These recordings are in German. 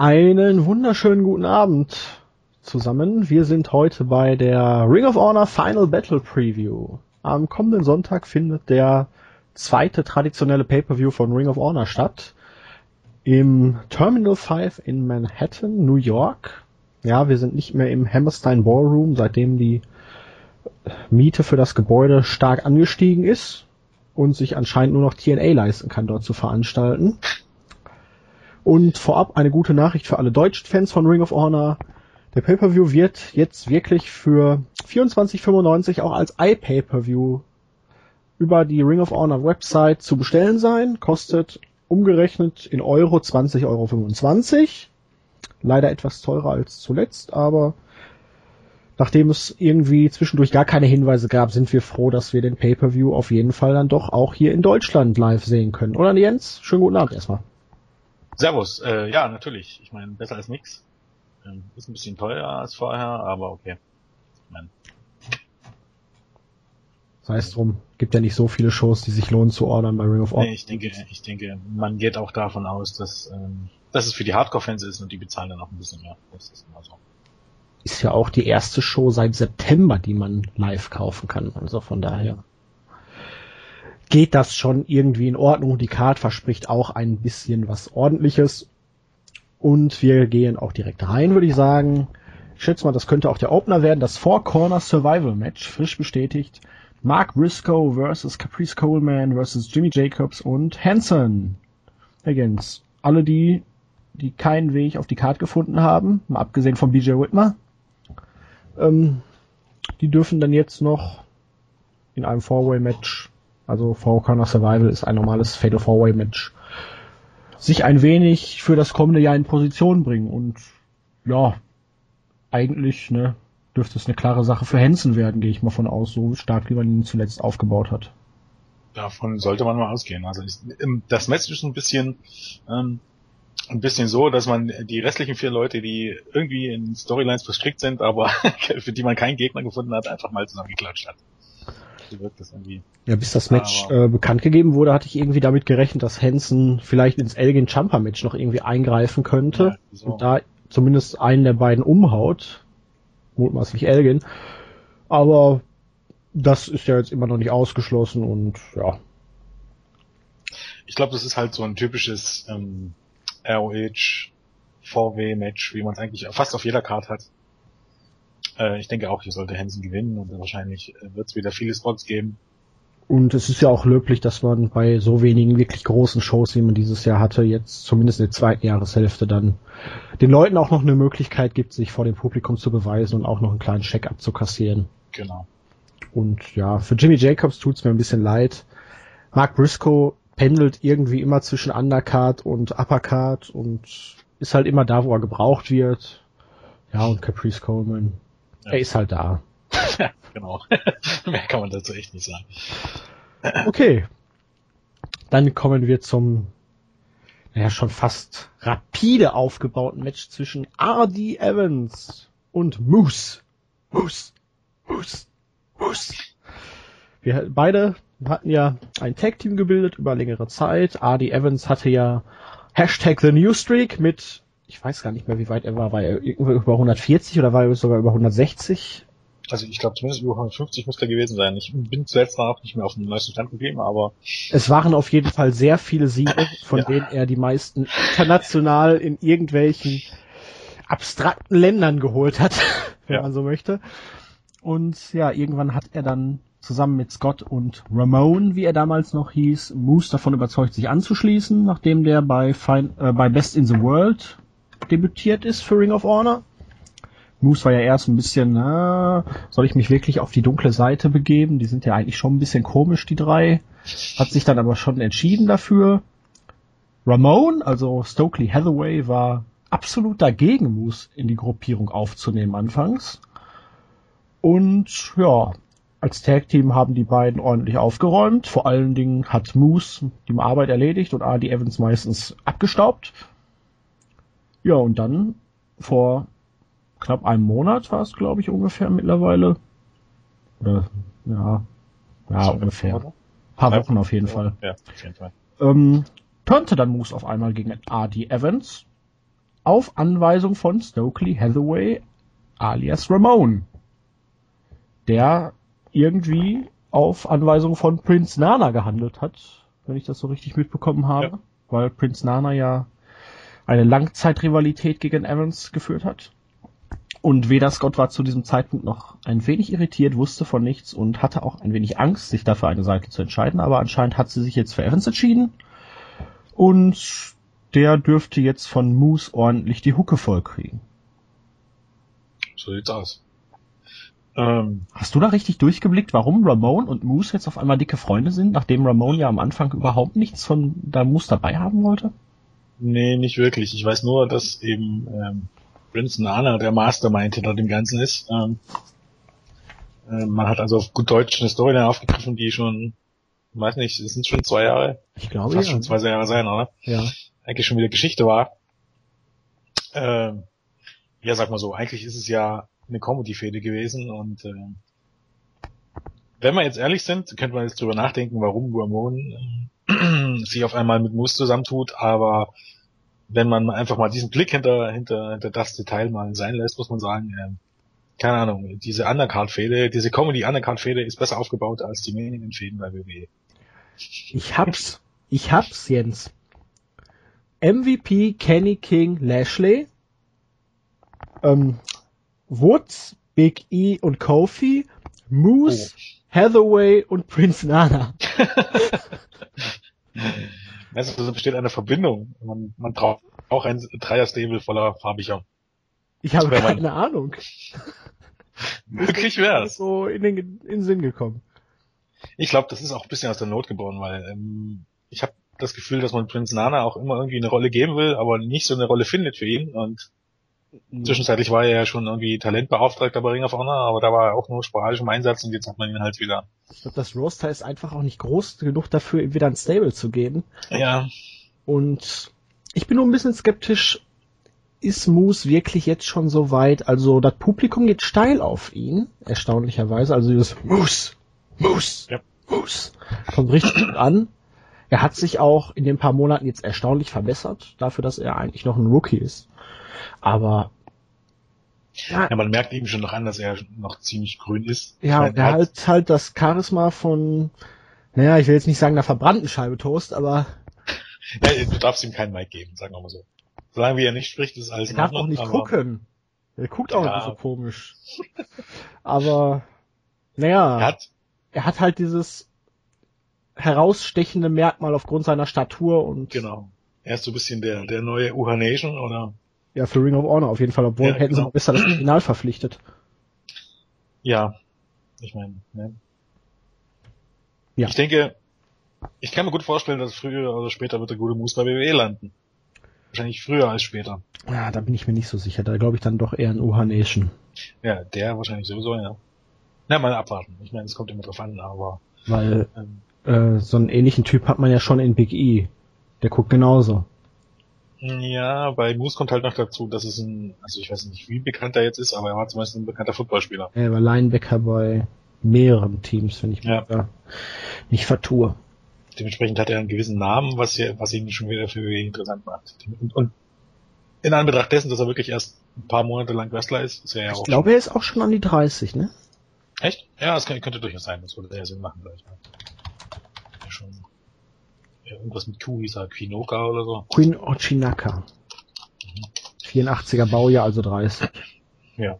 Einen wunderschönen guten Abend zusammen. Wir sind heute bei der Ring of Honor Final Battle Preview. Am kommenden Sonntag findet der zweite traditionelle Pay-per-View von Ring of Honor statt. Im Terminal 5 in Manhattan, New York. Ja, wir sind nicht mehr im Hammerstein Ballroom, seitdem die Miete für das Gebäude stark angestiegen ist und sich anscheinend nur noch TNA leisten kann, dort zu veranstalten. Und vorab eine gute Nachricht für alle deutschen Fans von Ring of Honor. Der Pay-Per-View wird jetzt wirklich für 24,95 auch als iPay-Per-View über die Ring of Honor Website zu bestellen sein. Kostet umgerechnet in Euro 20,25 Euro. Leider etwas teurer als zuletzt, aber nachdem es irgendwie zwischendurch gar keine Hinweise gab, sind wir froh, dass wir den Pay-Per-View auf jeden Fall dann doch auch hier in Deutschland live sehen können. Oder Jens? Schönen guten Abend erstmal. Servus, äh, ja, natürlich. Ich meine, besser als nix. Ähm, ist ein bisschen teurer als vorher, aber okay. Ich mein. Sei es drum, gibt ja nicht so viele Shows, die sich lohnen zu ordern bei Ring of Honor. Nee, ich denke, ich denke, man geht auch davon aus, dass, ähm, dass es für die Hardcore-Fans ist und die bezahlen dann auch ein bisschen mehr. Das ist immer so ist ja auch die erste Show seit September, die man live kaufen kann. Also von daher geht das schon irgendwie in Ordnung. Die Card verspricht auch ein bisschen was ordentliches. Und wir gehen auch direkt rein, würde ich sagen. Ich schätze mal, das könnte auch der Opener werden. Das Four Corner Survival Match, frisch bestätigt. Mark Briscoe versus Caprice Coleman versus Jimmy Jacobs und Hanson. Against alle die, die keinen Weg auf die Card gefunden haben, mal abgesehen von BJ Whitmer, ähm, die dürfen dann jetzt noch in einem Four-Way-Match, also Four Corner Survival ist ein normales Fatal Four-Way-Match, sich ein wenig für das kommende Jahr in Position bringen. Und ja, eigentlich ne, dürfte es eine klare Sache für Hansen werden, gehe ich mal von aus, so stark wie man ihn zuletzt aufgebaut hat. Davon sollte man mal ausgehen. Also das Match ist ein bisschen ähm, ein bisschen so, dass man die restlichen vier Leute, die irgendwie in Storylines verstrickt sind, aber für die man keinen Gegner gefunden hat, einfach mal zusammengeklatscht hat. So wirkt das irgendwie. Ja, bis das Match äh, bekannt gegeben wurde, hatte ich irgendwie damit gerechnet, dass Hansen vielleicht ins Elgin Jumper Match noch irgendwie eingreifen könnte ja, so. und da zumindest einen der beiden umhaut. Mutmaßlich Elgin. Aber das ist ja jetzt immer noch nicht ausgeschlossen und ja. Ich glaube, das ist halt so ein typisches ähm, ROH VW-Match, wie man es eigentlich fast auf jeder Karte hat. Äh, ich denke auch, hier sollte Hansen gewinnen und wahrscheinlich äh, wird es wieder viele Spots geben. Und es ist ja auch löblich, dass man bei so wenigen wirklich großen Shows, wie man dieses Jahr hatte, jetzt zumindest in der zweiten Jahreshälfte dann den Leuten auch noch eine Möglichkeit gibt, sich vor dem Publikum zu beweisen und auch noch einen kleinen Check abzukassieren. Genau. Und ja, für Jimmy Jacobs tut's mir ein bisschen leid. Mark Briscoe pendelt irgendwie immer zwischen Undercard und Uppercard und ist halt immer da, wo er gebraucht wird. Ja, und Caprice Coleman, ja. er ist halt da. Ja, genau. Mehr kann man dazu echt nicht sagen. Okay. Dann kommen wir zum, naja, schon fast rapide aufgebauten Match zwischen R.D. Evans und Moose. Moose. Moose. Moose. Wir beide hatten ja ein Tag-Team gebildet über längere Zeit. RD Evans hatte ja Hashtag The New Streak mit, ich weiß gar nicht mehr, wie weit er war, war er irgendwo über 140 oder war er sogar über 160? Also ich glaube zumindest über 150 müsste er gewesen sein. Ich bin zuletzt auch nicht mehr auf dem neuesten Stand geblieben, aber... Es waren auf jeden Fall sehr viele Siege, von ja. denen er die meisten international in irgendwelchen abstrakten Ländern geholt hat, wenn ja. man so möchte. Und ja, irgendwann hat er dann zusammen mit Scott und Ramon, wie er damals noch hieß, Moose davon überzeugt, sich anzuschließen, nachdem der bei, Fein, äh, bei Best in the World debütiert ist für Ring of Honor. Moose war ja erst ein bisschen, äh, soll ich mich wirklich auf die dunkle Seite begeben? Die sind ja eigentlich schon ein bisschen komisch, die drei. Hat sich dann aber schon entschieden dafür. Ramon, also Stokely Hathaway, war absolut dagegen, Moose in die Gruppierung aufzunehmen anfangs. Und ja, als Tag-Team haben die beiden ordentlich aufgeräumt. Vor allen Dingen hat Moose die Arbeit erledigt und R.D. Evans meistens abgestaubt. Ja, und dann vor knapp einem Monat war es, glaube ich, ungefähr mittlerweile. Oder, ja, ja, ungefähr. Ein paar Wochen auf jeden Fall. Ja, auf jeden Fall. Ähm, turnte dann Moose auf einmal gegen R.D. Evans. auf Anweisung von Stokely Hathaway alias Ramon, der irgendwie auf Anweisung von Prince Nana gehandelt hat, wenn ich das so richtig mitbekommen habe, ja. weil Prince Nana ja eine Langzeitrivalität gegen Evans geführt hat. Und Veda Scott war zu diesem Zeitpunkt noch ein wenig irritiert, wusste von nichts und hatte auch ein wenig Angst, sich dafür eine Seite zu entscheiden, aber anscheinend hat sie sich jetzt für Evans entschieden. Und der dürfte jetzt von Moose ordentlich die Hucke vollkriegen. So sieht's aus. Ähm, Hast du da richtig durchgeblickt, warum Ramon und Moose jetzt auf einmal dicke Freunde sind, nachdem Ramon ja am Anfang überhaupt nichts von da Moose dabei haben wollte? Nee, nicht wirklich. Ich weiß nur, dass eben ähm, Prince Nana der Mastermind hinter dem Ganzen ist. Ähm, äh, man hat also auf gut Deutsch eine Story aufgegriffen, die schon, weiß nicht, es sind schon zwei Jahre. Ich glaube fast ja. schon zwei Jahre sein, oder? Ja. Eigentlich schon wieder Geschichte war. Ähm, ja, sag mal so, eigentlich ist es ja eine Comedy-Fehde gewesen und äh, wenn wir jetzt ehrlich sind, könnte man jetzt drüber nachdenken, warum Ramon äh, sich auf einmal mit Moose zusammentut, aber wenn man einfach mal diesen Blick hinter, hinter, hinter das Detail mal sein lässt, muss man sagen, äh, keine Ahnung, diese Undercard-Fehde, diese Comedy-Undercard-Fehde ist besser aufgebaut als die Main-Fäden bei WWE. Ich hab's, ich hab's, Jens. MVP Kenny King Lashley, ähm, Woods, Big E und Kofi, Moose, oh. Hathaway und Prince Nana. Es besteht eine Verbindung. Man, man braucht auch ein Dreier-Stable voller farbiger. Ich habe keine man... Ahnung. Möglich wäre es. So in den, in den Sinn gekommen. Ich glaube, das ist auch ein bisschen aus der Not geboren, weil ähm, ich habe das Gefühl, dass man Prince Nana auch immer irgendwie eine Rolle geben will, aber nicht so eine Rolle findet für ihn. Und. Zwischenzeitlich war er ja schon irgendwie Talentbeauftragter bei Ring of Honor, aber da war er auch nur sporadisch im Einsatz und jetzt hat man ihn halt wieder ich glaube, das Roster ist einfach auch nicht groß genug dafür, ihm wieder ein Stable zu geben. Ja. Und ich bin nur ein bisschen skeptisch, ist Moose wirklich jetzt schon so weit? Also das Publikum geht steil auf ihn, erstaunlicherweise. Also dieses Moose, Moose, ja. Moose kommt richtig gut an. Er hat sich auch in den paar Monaten jetzt erstaunlich verbessert, dafür, dass er eigentlich noch ein Rookie ist. Aber ja, ja, man merkt eben schon noch an, dass er noch ziemlich grün ist. Ja, meine, er hat halt das Charisma von, naja, ich will jetzt nicht sagen einer verbrannten Scheibe Toast, aber... ja, du darfst ihm keinen Mic geben, sagen wir mal so. Solange wie er nicht spricht, ist alles Er darf auch nicht gucken. Er guckt auch ja. nicht so komisch. aber, naja, er hat, er hat halt dieses herausstechende Merkmal aufgrund seiner Statur und... Genau. Er ist so ein bisschen der, der neue Uha Nation, oder? Ja, für Ring of Honor auf jeden Fall, obwohl ja, hätten genau. sie besser das Original verpflichtet. Ja, ich meine, ne? Ja. Ich denke, ich kann mir gut vorstellen, dass früher oder später wird der gute Moose bei WWE landen. Wahrscheinlich früher als später. Ja, da bin ich mir nicht so sicher. Da glaube ich dann doch eher an Uha Nation. Ja, der wahrscheinlich sowieso, ja. Na, mal abwarten. Ich meine, es kommt immer drauf an, aber. Weil ähm, äh, so einen ähnlichen Typ hat man ja schon in Big E. Der guckt genauso. Ja, bei Moose kommt halt noch dazu, dass es ein, also ich weiß nicht, wie bekannt er jetzt ist, aber er war zumindest ein bekannter Footballspieler. Er war Linebacker bei mehreren Teams, wenn ich mich ja. nicht vertue. Dementsprechend hat er einen gewissen Namen, was, hier, was ihn schon wieder für interessant macht. Und, und in Anbetracht dessen, dass er wirklich erst ein paar Monate lang Wrestler ist, ist er ja ich auch. Ich glaube, er ist auch schon an die 30, ne? Echt? Ja, das könnte, könnte durchaus sein. Das würde sehr Sinn machen, vielleicht. Ja, schon irgendwas mit Q hieß er, Quinoka oder so. Queen Ochinaka. Mhm. 84er Baujahr, also 30. Ja.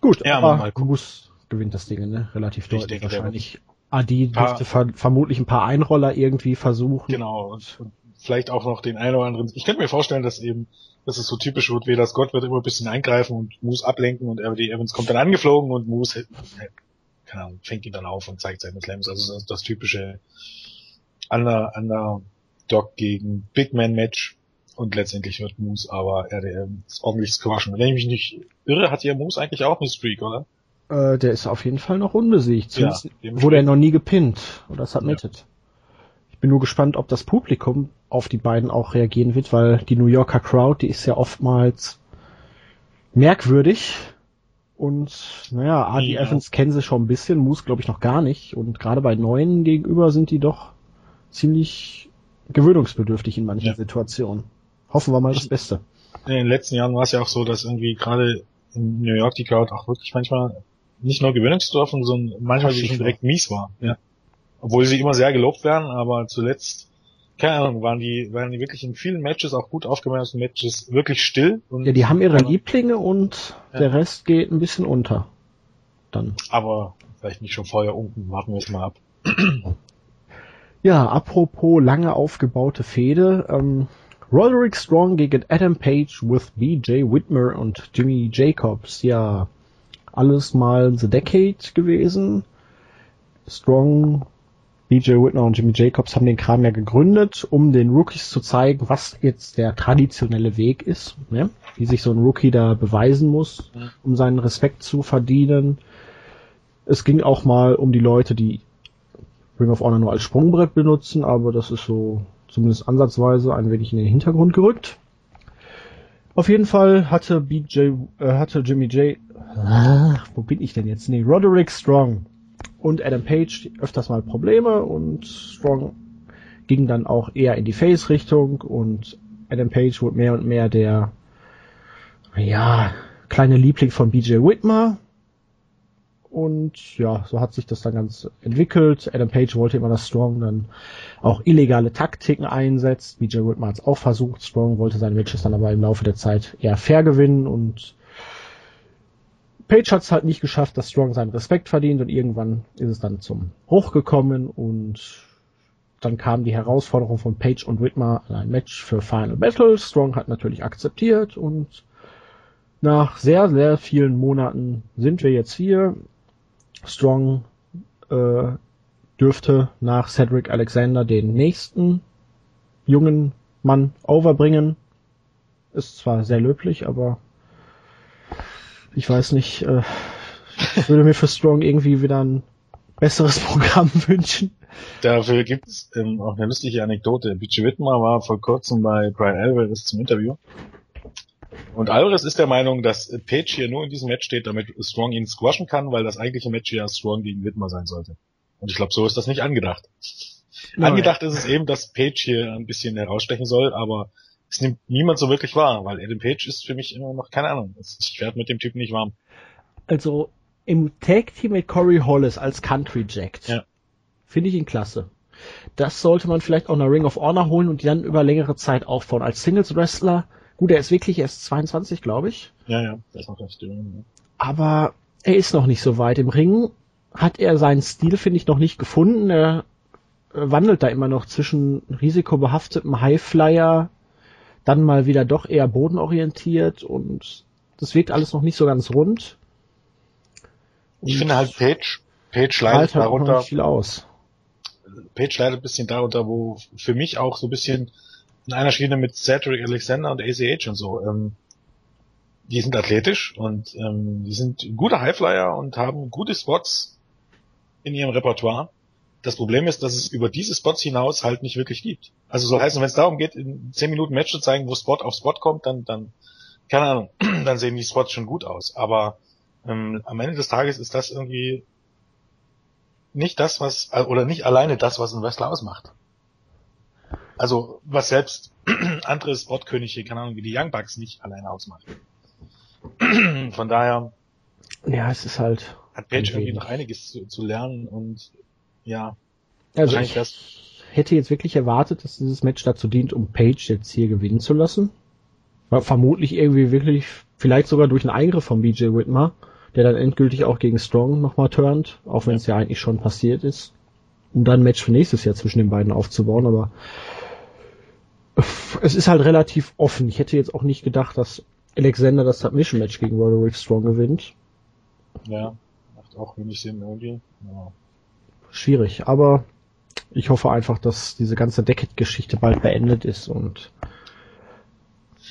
Gut, ja, aber mal Kubus gewinnt das Ding, ne? Relativ deutlich denke, wahrscheinlich. Adi dürfte ver vermutlich ein paar Einroller irgendwie versuchen. Genau, und, vielleicht auch noch den einen oder anderen. Ich könnte mir vorstellen, dass eben, dass es so typisch wird, wie das Gott wird immer ein bisschen eingreifen und Moose ablenken und RD Evans kommt dann angeflogen und Moose keine Ahnung, fängt ihn dann auf und zeigt seine Slams. Also das, das typische Under, Underdog gegen Big Man Match und letztendlich wird Moose aber RDM ordentlich squashen. Wenn ich mich nicht irre, hat ja Moose eigentlich auch eine Streak, oder? Äh, der ist auf jeden Fall noch unbesiegt. Ja, wurde er noch nie gepinnt oder submitted. Ja. Ich bin nur gespannt, ob das Publikum auf die beiden auch reagieren wird, weil die New Yorker Crowd, die ist ja oftmals merkwürdig. Und naja, Adi ja. Evans kennen sie schon ein bisschen, Moose glaube ich noch gar nicht. Und gerade bei Neuen gegenüber sind die doch ziemlich gewöhnungsbedürftig in manchen ja. Situationen. Hoffen wir mal das Beste. In den letzten Jahren war es ja auch so, dass irgendwie gerade in New York die Crowd auch wirklich manchmal nicht nur gewöhnungsdorfen, sondern manchmal Ach, schon direkt mies war. Ja. Obwohl sie immer sehr gelobt werden, aber zuletzt, keine Ahnung, waren die, waren die wirklich in vielen Matches, auch gut aufgemeldeten Matches, wirklich still. Und, Ja, die haben ihre Lieblinge und Ja. der Rest geht ein bisschen unter. Dann. aber vielleicht nicht schon vorher unten, warten wir es mal ab. Ja, apropos lange aufgebaute Fehde, ähm, Roderick Strong gegen Adam Page with BJ Whitmer und Jimmy Jacobs. Ja, alles mal The Decade gewesen. Strong, BJ Whitmer und Jimmy Jacobs haben den Kram ja gegründet, um den Rookies zu zeigen, was jetzt der traditionelle Weg ist, ne? wie sich so ein Rookie da beweisen muss, um seinen Respekt zu verdienen. Es ging auch mal um die Leute, die Ring of Honor nur als Sprungbrett benutzen, aber das ist so zumindest ansatzweise ein wenig in den Hintergrund gerückt. Auf jeden Fall hatte BJ, äh, hatte Jimmy J, ah, wo bin ich denn jetzt? Nee, Roderick Strong und Adam Page öfters mal Probleme und Strong ging dann auch eher in die Face-Richtung und Adam Page wurde mehr und mehr der, ja, kleine Liebling von BJ Whitmer. Und ja, so hat sich das dann ganz entwickelt. Adam Page wollte immer, dass Strong dann auch illegale Taktiken einsetzt. Whitmer hat es auch versucht. Strong wollte seine Matches dann aber im Laufe der Zeit eher fair gewinnen und Page hat es halt nicht geschafft, dass Strong seinen Respekt verdient und irgendwann ist es dann zum Bruch gekommen und dann kam die Herausforderung von Page und Whitmer an ein Match für Final Battle. Strong hat natürlich akzeptiert und nach sehr, sehr vielen Monaten sind wir jetzt hier. Strong äh, dürfte nach Cedric Alexander den nächsten jungen Mann overbringen. Ist zwar sehr löblich, aber ich weiß nicht, äh, ich würde mir für Strong irgendwie wieder ein besseres Programm wünschen. Dafür gibt's ähm, auch eine lustige Anekdote. BJ Whitmer war vor kurzem bei Brian Alvarez zum Interview. Und Alvarez ist der Meinung, dass Page hier nur in diesem Match steht, damit Strong ihn squashen kann, weil das eigentliche Match ja Strong gegen Whitmer sein sollte. Und ich glaube, so ist das nicht angedacht. Nein. Angedacht ist es eben, dass Page hier ein bisschen herausstechen soll, aber es nimmt niemand so wirklich wahr, weil Adam Page ist für mich immer noch, keine Ahnung, ich werde mit dem Typen nicht warm. Also im Tag Team mit Corey Hollis als Country Jacked. Ja. Finde ich ihn klasse. Das sollte man vielleicht auch nach Ring of Honor holen und dann über längere Zeit aufbauen. Als Singles Wrestler, gut, er ist wirklich erst 22, glaube ich. Ja, ja, das ist noch das Ding. aber er ist noch nicht so weit. Im Ring hat er seinen Stil, finde ich, noch nicht gefunden. Er äh, wandelt da immer noch zwischen risikobehaftetem Highflyer, dann mal wieder doch eher bodenorientiert und das wirkt alles noch nicht so ganz rund. Ich Und finde halt Page, Page leidet halt darunter, viel aus. Page leidet ein bisschen darunter, wo für mich auch so ein bisschen in einer Schiene mit Cedric Alexander und ACH und so. Ähm, die sind athletisch und ähm, die sind gute Highflyer und haben gute Spots in ihrem Repertoire. Das Problem ist, dass es über diese Spots hinaus halt nicht wirklich gibt. Also soll heißen, wenn es darum geht, in 10 Minuten Match zu zeigen, wo Spot auf Spot kommt, dann, dann, keine Ahnung, dann sehen die Spots schon gut aus. Aber ähm, am Ende des Tages ist das irgendwie nicht das, was, oder nicht alleine das, was ein Wrestler ausmacht. Also, was selbst andere Spotkönige, keine Ahnung, wie die Young Bucks nicht alleine ausmacht. Von daher Ja, es ist halt. hat Page irgendwie noch einiges zu, zu lernen und ja, Also wahrscheinlich ich das. hätte jetzt wirklich erwartet, dass dieses Match dazu dient, um Page jetzt hier gewinnen zu lassen. War vermutlich irgendwie wirklich, vielleicht sogar durch einen Eingriff von BJ Whitmer, der dann endgültig auch gegen Strong nochmal turnt, auch wenn es ja eigentlich schon passiert ist, um dann ein Match für nächstes Jahr zwischen den beiden aufzubauen, aber es ist halt relativ offen. Ich hätte jetzt auch nicht gedacht, dass Alexander das Submission Match gegen Roderick Strong gewinnt. Ja, macht auch wenig Sinn irgendwie. Ja. Schwierig, aber ich hoffe einfach, dass diese ganze Decade-Geschichte bald beendet ist und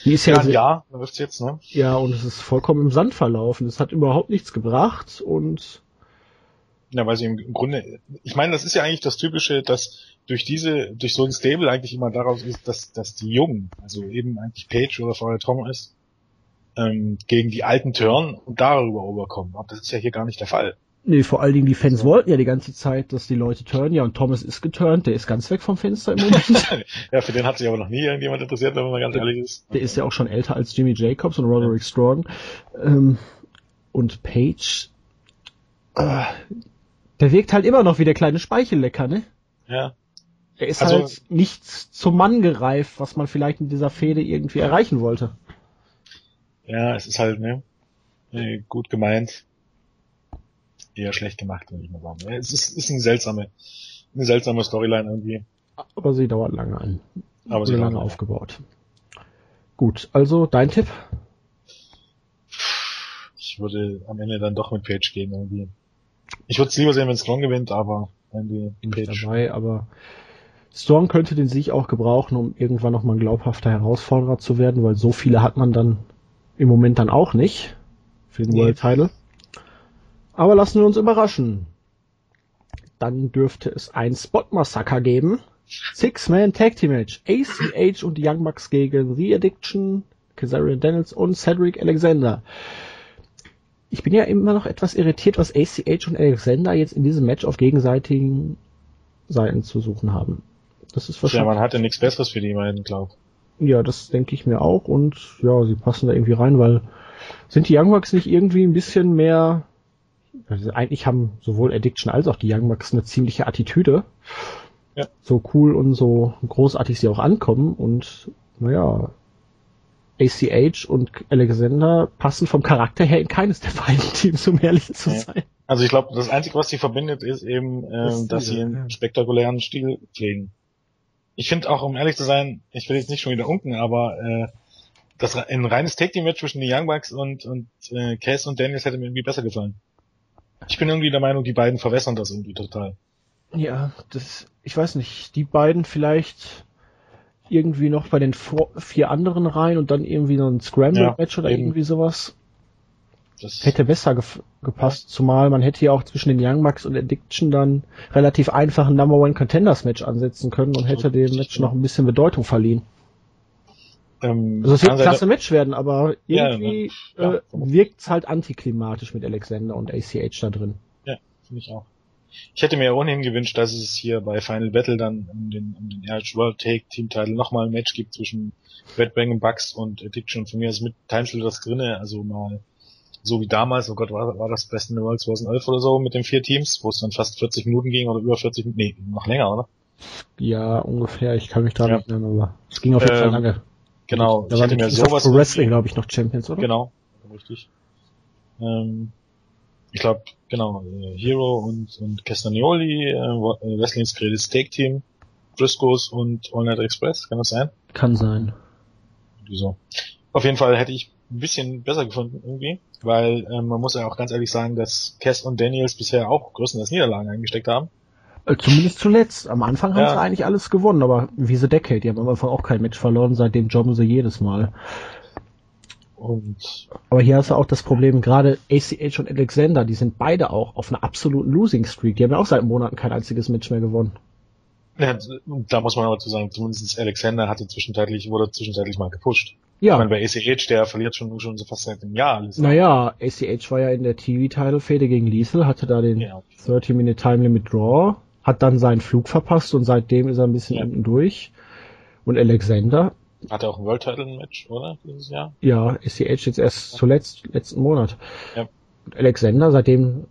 die ist ja, Ja, sehr- ja, läuft's jetzt, ne? ja, und es ist vollkommen im Sand verlaufen. Es hat überhaupt nichts gebracht und Ja, weil sie im Grunde, ich meine, das ist ja eigentlich das Typische, dass durch diese, durch so ein Stable eigentlich immer daraus ist, dass, dass die Jungen, also eben eigentlich Page oder vorher Tom ist, ähm, gegen die alten Turn und darüber überkommen. Aber das ist ja hier gar nicht der Fall. Nee, vor allen Dingen die Fans wollten ja die ganze Zeit, dass die Leute turnen. Ja, und Thomas ist geturnt, der ist ganz weg vom Fenster im Moment. ja, für den hat sich aber noch nie irgendjemand interessiert, wenn man ganz ehrlich ist. Der ist ja auch schon älter als Jimmy Jacobs und Roderick Strong. Ähm, und Page, äh, der wirkt halt immer noch wie der kleine Speichellecker, ne? Ja. Er ist also, halt nichts zum Mann gereift, was man vielleicht in dieser Fehde irgendwie erreichen wollte. Ja, es ist halt, ne, gut gemeint, eher schlecht gemacht, würde ich mal sagen. Es ist, ist eine seltsame, eine seltsame Storyline irgendwie. Aber sie dauert lange an. Aber sie lange aufgebaut. Gut, also dein Tipp? Ich würde am Ende dann doch mit Page gehen irgendwie. Ich würde es lieber sehen, wenn Strong gewinnt, aber die Page. dabei, aber Strong könnte den Sieg auch gebrauchen, um irgendwann nochmal ein glaubhafter Herausforderer zu werden, weil so viele hat man dann im Moment dann auch nicht für den nee. World Title. Aber lassen wir uns überraschen. Dann dürfte es ein Spot Massaker geben. Six-Man Tag Team Match. ACH und die Young Bucks gegen The Addiction, Kazarian Daniels und Cedric Alexander. Ich bin ja immer noch etwas irritiert, was ACH und Alexander jetzt in diesem Match auf gegenseitigen Seiten zu suchen haben. Das ist wahrscheinlich. Ja, man hatte nichts Besseres für die beiden, glaub. Ja, das denke ich mir auch und ja, sie passen da irgendwie rein, weil sind die Young Bucks nicht irgendwie ein bisschen mehr also eigentlich haben sowohl Addiction als auch die Young Bucks eine ziemliche Attitüde. Ja. So cool und so großartig sie auch ankommen und naja, ACH und Alexander passen vom Charakter her in keines der beiden Teams, um ehrlich zu ja. sein. Also ich glaube, das Einzige, was sie verbindet, ist eben, äh, das dass sie einen ja. spektakulären Stil pflegen. Ich finde auch, um ehrlich zu sein, ich will jetzt nicht schon wieder unken, aber äh, das ein reines Take Team Match zwischen den Young Bucks und und äh, Cass und Daniels hätte mir irgendwie besser gefallen. Ich bin irgendwie der Meinung, die beiden verwässern das irgendwie total. Ja, das, ich weiß nicht, die beiden vielleicht irgendwie noch bei den vier anderen rein und dann irgendwie noch ein Scramble-Match ja, oder eben. irgendwie sowas. Das hätte besser ge gepasst, ja. zumal man hätte ja auch zwischen den Young Bucks und Addiction dann relativ einfachen Number One Contenders Match ansetzen können und hätte dem Match noch ein bisschen Bedeutung verliehen. Ähm, also es wird ein klasse Match werden, aber irgendwie ja, äh, wirkt's halt antiklimatisch mit Alexander und ACH da drin. Ja, finde ich auch. Ich hätte mir ohnehin gewünscht, dass es hier bei Final Battle dann um den, um den RH World Take Team Title nochmal ein Match gibt zwischen Red Bang Bucks und Addiction. Von mir ist mit Timeshield das drinne, also mal so wie damals, oh Gott, war, war das Best in the World 2011 oder so mit den vier Teams, wo es dann fast 40 Minuten ging oder über 40 Minuten, nee, noch länger, oder? Ja, ungefähr, ich kann mich dran ja. erinnern, aber es ging auf jeden ähm, Fall lange. Genau, da ich hätte mir sowas. Pro Wrestling, glaube ich, noch Champions, oder? Genau, richtig. Ähm, ich glaube, genau, äh, Hero und, und Castagnoli, äh, äh Wrestlings Creative Steak Team, Briscoes und All Night Express, kann das sein? Kann sein. Wieso? Auf jeden Fall hätte ich ein bisschen besser gefunden irgendwie, weil äh, man muss ja auch ganz ehrlich sagen, dass Cass und Daniels bisher auch größtenteils Niederlagen eingesteckt haben. Äh, zumindest zuletzt. Am Anfang ja. haben sie eigentlich alles gewonnen, aber wie The Decade, die haben am Anfang auch kein Match verloren, seitdem jobben sie jedes Mal. Und aber hier hast du auch das Problem, gerade ACH und Alexander, die sind beide auch auf einer absoluten Losing Streak. Die haben ja auch seit Monaten kein einziges Match mehr gewonnen. Ja, da muss man aber zu sagen, zumindest Alexander hatte zwischenzeitlich, wurde zwischenzeitlich mal gepusht. Ja. Ich meine, bei ACH, der verliert schon, schon so fast seit einem Jahr alles. Naja, ACH war ja in der TV-Title-Fehde gegen Liesel, hatte da den ja. 30-Minute Time Limit Draw, hat dann seinen Flug verpasst und seitdem ist er ein bisschen ja. unten durch. Und Alexander. Hat er auch ein World Title Match, oder? Dieses Jahr? Ja, SCH jetzt erst zuletzt, letzten Monat. Ja. Und Alexander, seitdem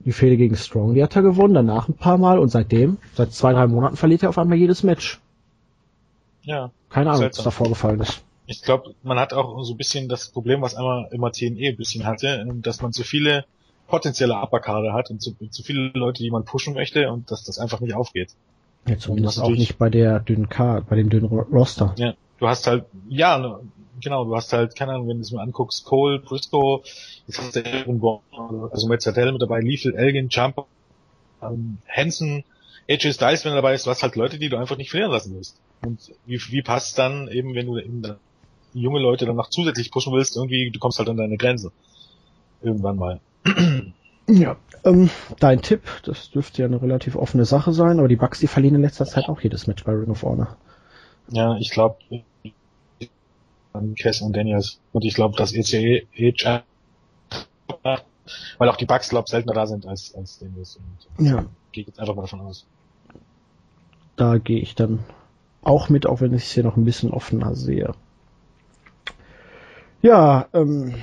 die Fehde gegen Strong, die hat er gewonnen, danach ein paar Mal und seitdem, seit zwei, drei Monaten verliert er auf einmal jedes Match. Ja. Keine Ahnung, was da vorgefallen ist. Ich glaube, man hat auch so ein bisschen das Problem, was einmal immer TNE ein bisschen hatte, dass man zu viele potenzielle Upperkarte hat und zu, zu viele Leute, die man pushen möchte und dass das einfach nicht aufgeht. Ja, zumindest auch nicht bei der dünnen Card, bei dem dünnen Roster. Ja, du hast halt, ja, genau, du hast halt, keine Ahnung, wenn du es mal anguckst, Cole, Briscoe, jetzt hast du also Metzadell mit dabei, Lethal, Elgin, Jumper, ähm, Hansen, AJ Styles, wenn er dabei ist, du hast halt Leute, die du einfach nicht verlieren lassen willst. Und wie, wie passt dann eben, wenn du eben da junge Leute dann noch zusätzlich pushen willst, irgendwie, du kommst halt an deine Grenze. Irgendwann mal. Ja, ähm, dein Tipp, das dürfte ja eine relativ offene Sache sein, aber die Bugs, die verlieren in letzter Zeit auch jedes Match bei Ring of Honor. Ja, ich glaube, Cass und Daniels. Und ich glaube, dass ECE Weil auch die Bugs, glaub seltener da sind als, als den News. Und ja. Gehe jetzt einfach mal davon aus. Da gehe ich dann auch mit, auch wenn ich es hier noch ein bisschen offener sehe. Ja, ähm,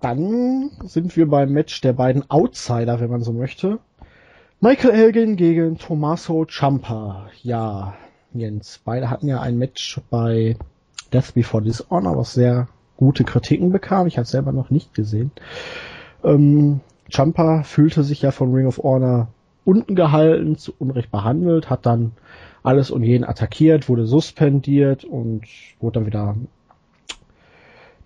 dann sind wir beim Match der beiden Outsider, wenn man so möchte. Michael Elgin gegen Tommaso Ciampa. Ja, Jens, beide hatten ja ein Match bei Death Before Dishonor, was sehr gute Kritiken bekam. Ich habe selber noch nicht gesehen. Ähm, Ciampa fühlte sich ja von Ring of Honor unten gehalten, zu Unrecht behandelt, hat dann alles und jeden attackiert, wurde suspendiert und wurde dann wieder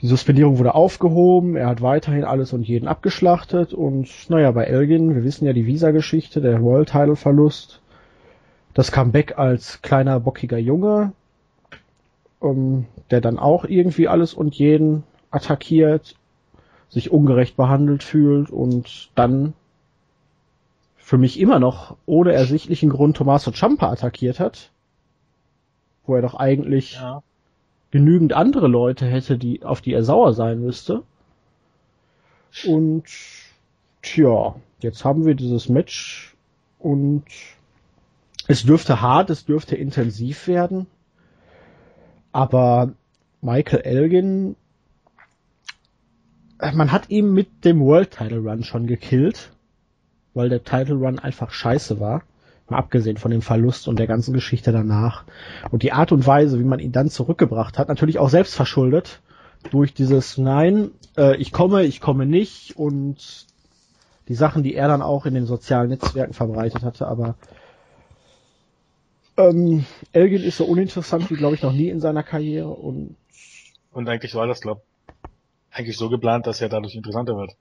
die Suspendierung wurde aufgehoben, er hat weiterhin alles und jeden abgeschlachtet und naja, bei Elgin, wir wissen ja die Visa-Geschichte, der World Title Verlust, das Comeback als kleiner bockiger Junge, um, der dann auch irgendwie alles und jeden attackiert, sich ungerecht behandelt fühlt und dann für mich immer noch ohne ersichtlichen Grund Tommaso Ciampa attackiert hat, wo er doch eigentlich ja genügend andere Leute hätte, die, auf die er sauer sein müsste. Und tja, jetzt haben wir dieses Match und es dürfte hart, es dürfte intensiv werden. Aber Michael Elgin, man hat ihn mit dem World Title Run schon gekillt, weil der Title Run einfach scheiße war. Mal abgesehen von dem Verlust und der ganzen Geschichte danach. Und die Art und Weise, wie man ihn dann zurückgebracht hat, natürlich auch selbst verschuldet. Durch dieses Nein, äh, ich komme, ich komme nicht und die Sachen, die er dann auch in den sozialen Netzwerken verbreitet hatte, aber ähm, Elgin ist so uninteressant wie, glaube ich, noch nie in seiner Karriere und und eigentlich war das, glaube eigentlich so geplant, dass er dadurch interessanter wird.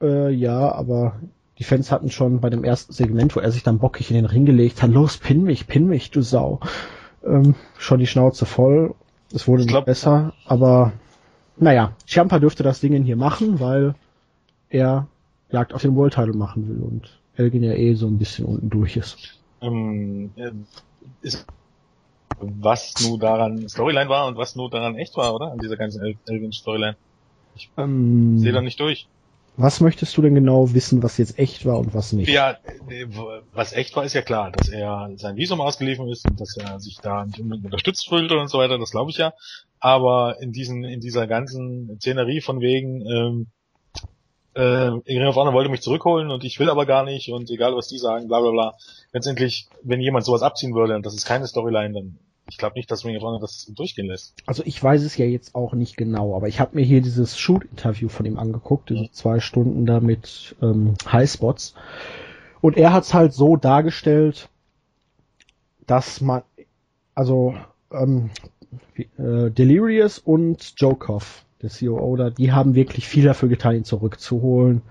Äh, ja, aber die Fans hatten schon bei dem ersten Segment, wo er sich dann bockig in den Ring gelegt hat, los, pin mich, pin mich, du Sau. Ähm, schon die Schnauze voll. Es wurde glaub, besser, aber naja, Ciampa dürfte das Ding hier machen, weil er Jagd auf den World Title machen will und Elgin ja eh so ein bisschen unten durch ist. Ähm, ist was nur daran Storyline war und was nur daran echt war, oder? An dieser ganzen Elgin Storyline. Ich ähm, sehe da nicht durch. Was möchtest du denn genau wissen, was jetzt echt war und was nicht? Ja, was echt war, ist ja klar, dass er sein Visum ausgeliefert ist und dass er sich da nicht unbedingt unterstützt fühlte und so weiter, das glaube ich ja. Aber in diesen, in dieser ganzen Szenerie von wegen, ähm, äh, of Honor wollte mich zurückholen und ich will aber gar nicht und egal was die sagen, bla bla bla. Letztendlich, wenn jemand sowas abziehen würde und das ist keine Storyline, dann ich glaube nicht, dass Honor das durchgehen lässt. Also ich weiß es ja jetzt auch nicht genau, aber ich habe mir hier dieses Shoot-Interview von ihm angeguckt, diese zwei Stunden da mit ähm, Highspots. Und er hat es halt so dargestellt, dass man, also ähm, äh, Delirious und Jokov, der COO da, die haben wirklich viel dafür getan, ihn zurückzuholen.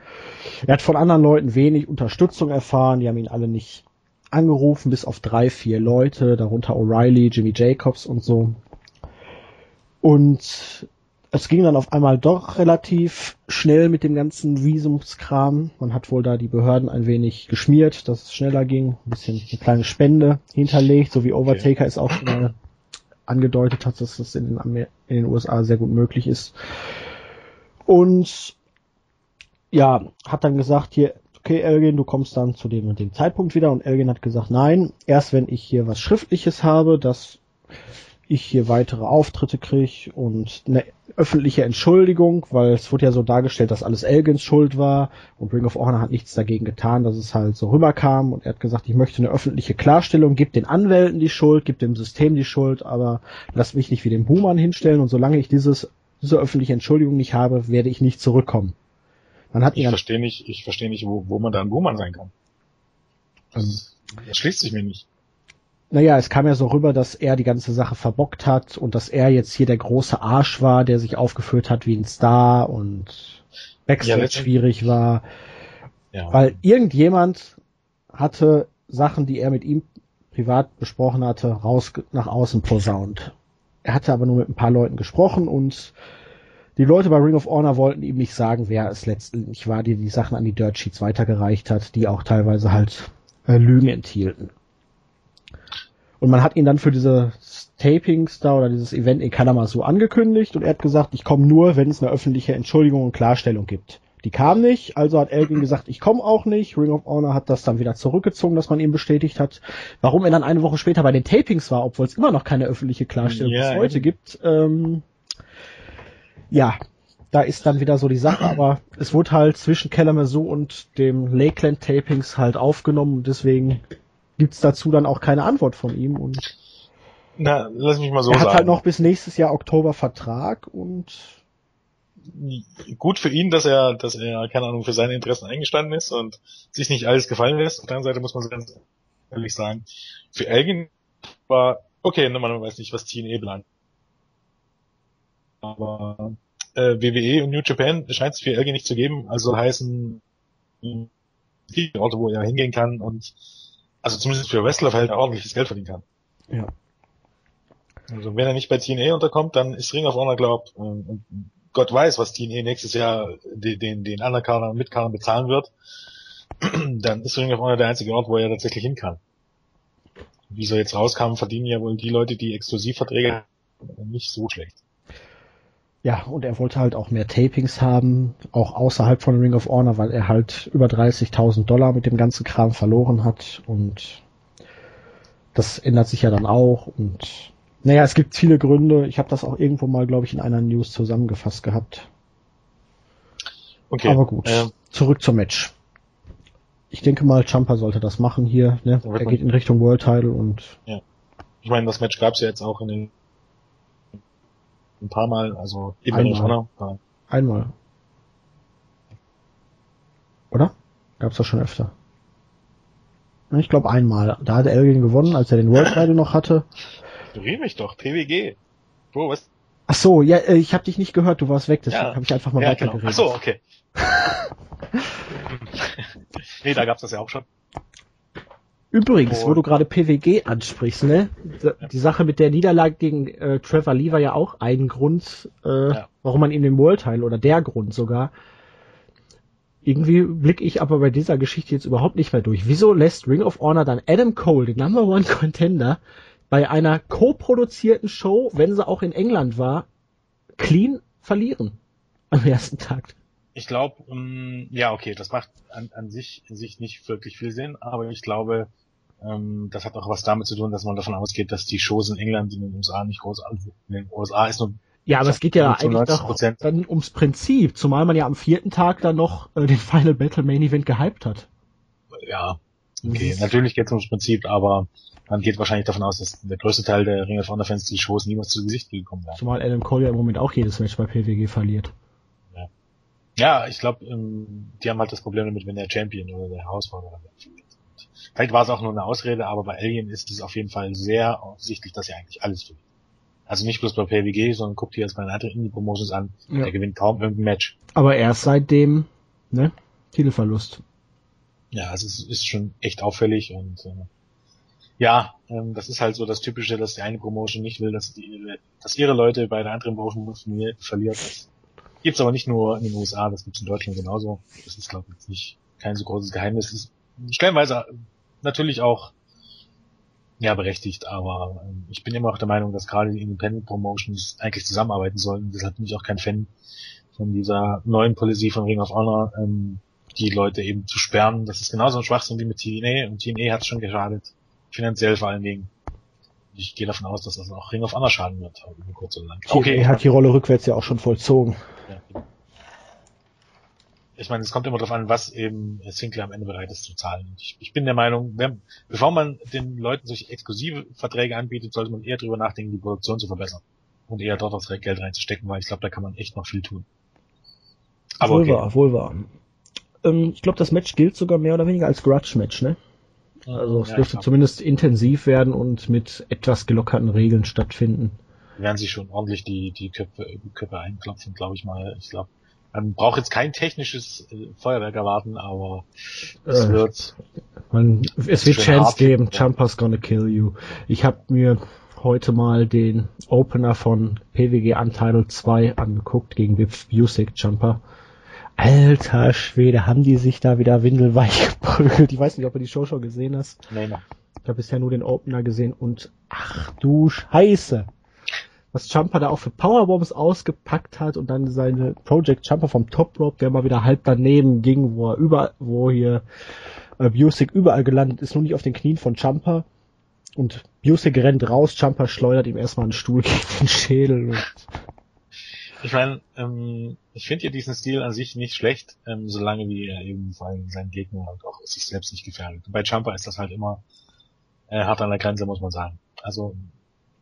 Er hat von anderen Leuten wenig Unterstützung erfahren, die haben ihn alle nicht angerufen, bis auf drei, vier Leute, darunter O'Reilly, Jimmy Jacobs und so. Und es ging dann auf einmal doch relativ schnell mit dem ganzen Visumskram. Man hat wohl da die Behörden ein wenig geschmiert, dass es schneller ging. Ein bisschen eine kleine Spende hinterlegt, so wie Overtaker okay. es auch schon angedeutet hat, dass das in den, in den USA sehr gut möglich ist. Und ja, hat dann gesagt, hier, okay, Elgin, du kommst dann zu dem und dem Zeitpunkt wieder. Und Elgin hat gesagt, nein, erst wenn ich hier was Schriftliches habe, dass ich hier weitere Auftritte kriege und eine öffentliche Entschuldigung, weil es wurde ja so dargestellt, dass alles Elgins Schuld war und Ring of Honor hat nichts dagegen getan, dass es halt so rüberkam und er hat gesagt, ich möchte eine öffentliche Klarstellung, gib den Anwälten die Schuld, gib dem System die Schuld, aber lass mich nicht wie den Buhmann hinstellen und solange ich dieses, diese öffentliche Entschuldigung nicht habe, werde ich nicht zurückkommen. Man hat ich verstehe nicht, ich verstehe nicht, wo, wo man da ein Buhmann sein kann. Das, das schließt sich mir nicht. Naja, es kam ja so rüber, dass er die ganze Sache verbockt hat und dass er jetzt hier der große Arsch war, der sich aufgeführt hat wie ein Star und Backstage ja, schwierig war. Ja. Weil irgendjemand hatte Sachen, die er mit ihm privat besprochen hatte, raus nach außen posaunt. Er hatte aber nur mit ein paar Leuten gesprochen und die Leute bei Ring of Honor wollten ihm nicht sagen, wer es letztendlich war, die die Sachen an die Dirt Sheets weitergereicht hat, die auch teilweise halt äh, Lügen enthielten. Und man hat ihn dann für diese Tapings da oder dieses Event in Kanama so angekündigt und er hat gesagt, ich komme nur, wenn es eine öffentliche Entschuldigung und Klarstellung gibt. Die kam nicht, also hat Elgin gesagt, ich komme auch nicht. Ring of Honor hat das dann wieder zurückgezogen, dass man ihm bestätigt hat. Warum er dann eine Woche später bei den Tapings war, obwohl es immer noch keine öffentliche Klarstellung Ja, bis heute eben. gibt. Ähm, ja, da ist dann wieder so die Sache, aber es wurde halt zwischen Kalamazoo und dem Lakeland Tapings halt aufgenommen und deswegen gibt's dazu dann auch keine Antwort von ihm und Na, lass mich mal so er hat sagen. halt noch bis nächstes Jahr Oktober Vertrag und gut für ihn, dass er, dass er, keine Ahnung, für seine Interessen eingestanden ist und sich nicht alles gefallen lässt. Auf der anderen Seite muss man so ganz ehrlich sagen, für Elgin war, okay, ne, man weiß nicht, was TNA plant. Aber äh, WWE und New Japan scheint es für Elgin nicht zu geben, also heißen Orte, wo er hingehen kann und also zumindest für Wrestler-Verhältnisse ordentliches Geld verdienen kann. ja. Also wenn er nicht bei TNA unterkommt, dann ist Ring of Honor glaubt und Gott weiß, was TNA nächstes Jahr den den, den Underkader und Midkader bezahlen wird, dann ist Ring of Honor der einzige Ort, wo er tatsächlich hin kann. Wie so jetzt rauskam, verdienen ja wohl die Leute, die Exklusivverträge haben, nicht so schlecht. Ja, und er wollte halt auch mehr Tapings haben, auch außerhalb von Ring of Honor, weil er halt über 30.000 Dollar mit dem ganzen Kram verloren hat und das ändert sich ja dann auch und naja, es gibt viele Gründe. Ich habe das auch irgendwo mal, glaube ich, in einer News zusammengefasst gehabt. Okay. Aber gut, Ähm, zurück zum Match. Ich denke mal, Champa sollte das machen hier. Ne? Er geht in Richtung World Title und ich meine, das Match gab's ja jetzt auch in den ein paar Mal, also of Einmal. Ja. einmal. Oder? Gab's das schon öfter? Ich glaube einmal. Da hat Elgin gewonnen, als er den World Title noch hatte. Ignorier mich doch, PWG. Bro, was? Ach so, ja, äh, ich habe dich nicht gehört, du warst weg, deswegen Ja. habe ich einfach mal ja, genau. weitergeredet. Ach so, okay. nee, da gab's das ja auch schon. Übrigens, wo Und- du gerade PWG ansprichst, ne? Die Sache mit der Niederlage gegen äh, Trevor Lee war ja auch ein Grund, äh, Ja. warum man ihm den World Title oder der Grund sogar. Irgendwie blicke ich aber bei dieser Geschichte jetzt überhaupt nicht mehr durch. Wieso lässt Ring of Honor dann Adam Cole, den Number One Contender, bei einer co-produzierten Show, wenn sie auch in England war, clean verlieren am ersten Tag? Ich glaube, ja, okay, das macht an, an sich, an sich nicht wirklich viel Sinn, aber ich glaube, ähm, das hat auch was damit zu tun, dass man davon ausgeht, dass die Shows in England, in den USA nicht groß, also in den USA ist nur, Ja, aber es geht ja eigentlich 90 doch dann ums Prinzip, zumal man ja am vierten Tag dann noch äh, den Final Battle Main Event gehypt hat. ja, okay, Mhm. natürlich geht es ums Prinzip, aber man geht wahrscheinlich davon aus, dass der größte Teil der Ring of Honor Fans die Shows niemals zu Gesicht gekommen wären. Zumal Adam Cole ja im Moment auch jedes Match bei PWG verliert. Ja, ich glaube, ähm, die haben halt das Problem damit, wenn der Champion oder der Herausforderer verliert. Vielleicht war es auch nur eine Ausrede, aber bei Alien ist es auf jeden Fall sehr offensichtlich, dass er eigentlich alles verliert. Also nicht bloß bei PWG, sondern guckt dir jetzt den anderen Indie-Promotions an, Ja. der gewinnt kaum irgendein Match. Aber erst seit dem ne, Titelverlust. Ja, also es ist schon echt auffällig und äh, ja, ähm, das ist halt so das Typische, dass die eine Promotion nicht will, dass, die, dass ihre Leute bei der anderen Promotion verliert. Das gibt's aber nicht nur in den USA, das gibt's in Deutschland genauso. Das ist, glaube ich, nicht kein so großes Geheimnis. Ist stellenweise natürlich auch ja berechtigt, aber ähm, ich bin immer noch der Meinung, dass gerade die Independent Promotions eigentlich zusammenarbeiten sollen. Deshalb bin ich auch kein Fan von dieser neuen Policy von Ring of Honor, ähm, die Leute eben zu sperren. Das ist genauso ein Schwachsinn wie mit TNA und TNA hat es schon geschadet. Finanziell vor allen Dingen. Ich gehe davon aus, dass das auch Ring of Honor schaden wird, über kurz oder lang. Okay, er hat die Rolle rückwärts ja auch schon vollzogen. ja. Ich meine, es kommt immer darauf an, was eben Sinclair am Ende bereit ist zu zahlen. Ich, ich bin der Meinung, wenn, bevor man den Leuten solche exklusive Verträge anbietet, sollte man eher drüber nachdenken, die Produktion zu verbessern. Und eher dort das Geld reinzustecken, weil ich glaube, da kann man echt noch viel tun. Aber wohl okay. wahr, wohl wahr. Ähm, ich glaube, das Match gilt sogar mehr oder weniger als Grudge-Match, ne? Also es Ja, dürfte glaub, zumindest intensiv werden und mit etwas gelockerten Regeln stattfinden. werden sie schon ordentlich die, die Köpfe, Köpfe einklopfen, glaube ich mal. Ich glaube, man braucht jetzt kein technisches äh, Feuerwerk erwarten, aber es Äh, wird Man, es wird Chance hart, geben, ja. Jumper's gonna kill you. Ich habe mir heute mal den Opener von PWG Untitled 2 angeguckt gegen Viv Music Jumper. Alter Schwede, haben die sich da wieder windelweich geprügelt. Ich weiß nicht, ob du die Show schon gesehen hast. nee, noch. Ich habe bisher nur den Opener gesehen und ach du Scheiße. Was Jumper da auch für Powerbombs ausgepackt hat und dann seine Project Jumper vom Top Rope, der mal wieder halb daneben ging, wo er überall, wo hier äh, Busick überall gelandet ist, nur nicht auf den Knien von Jumper. Und Busick rennt raus, Jumper schleudert ihm erstmal einen Stuhl gegen den Schädel. Und Ich meine, ähm, ich finde ja diesen Stil an sich nicht schlecht, ähm, solange wie er eben vor allem seinen Gegner und auch sich selbst nicht gefährdet. Bei Jumper ist das halt immer äh, hart an der Grenze, muss man sagen. Also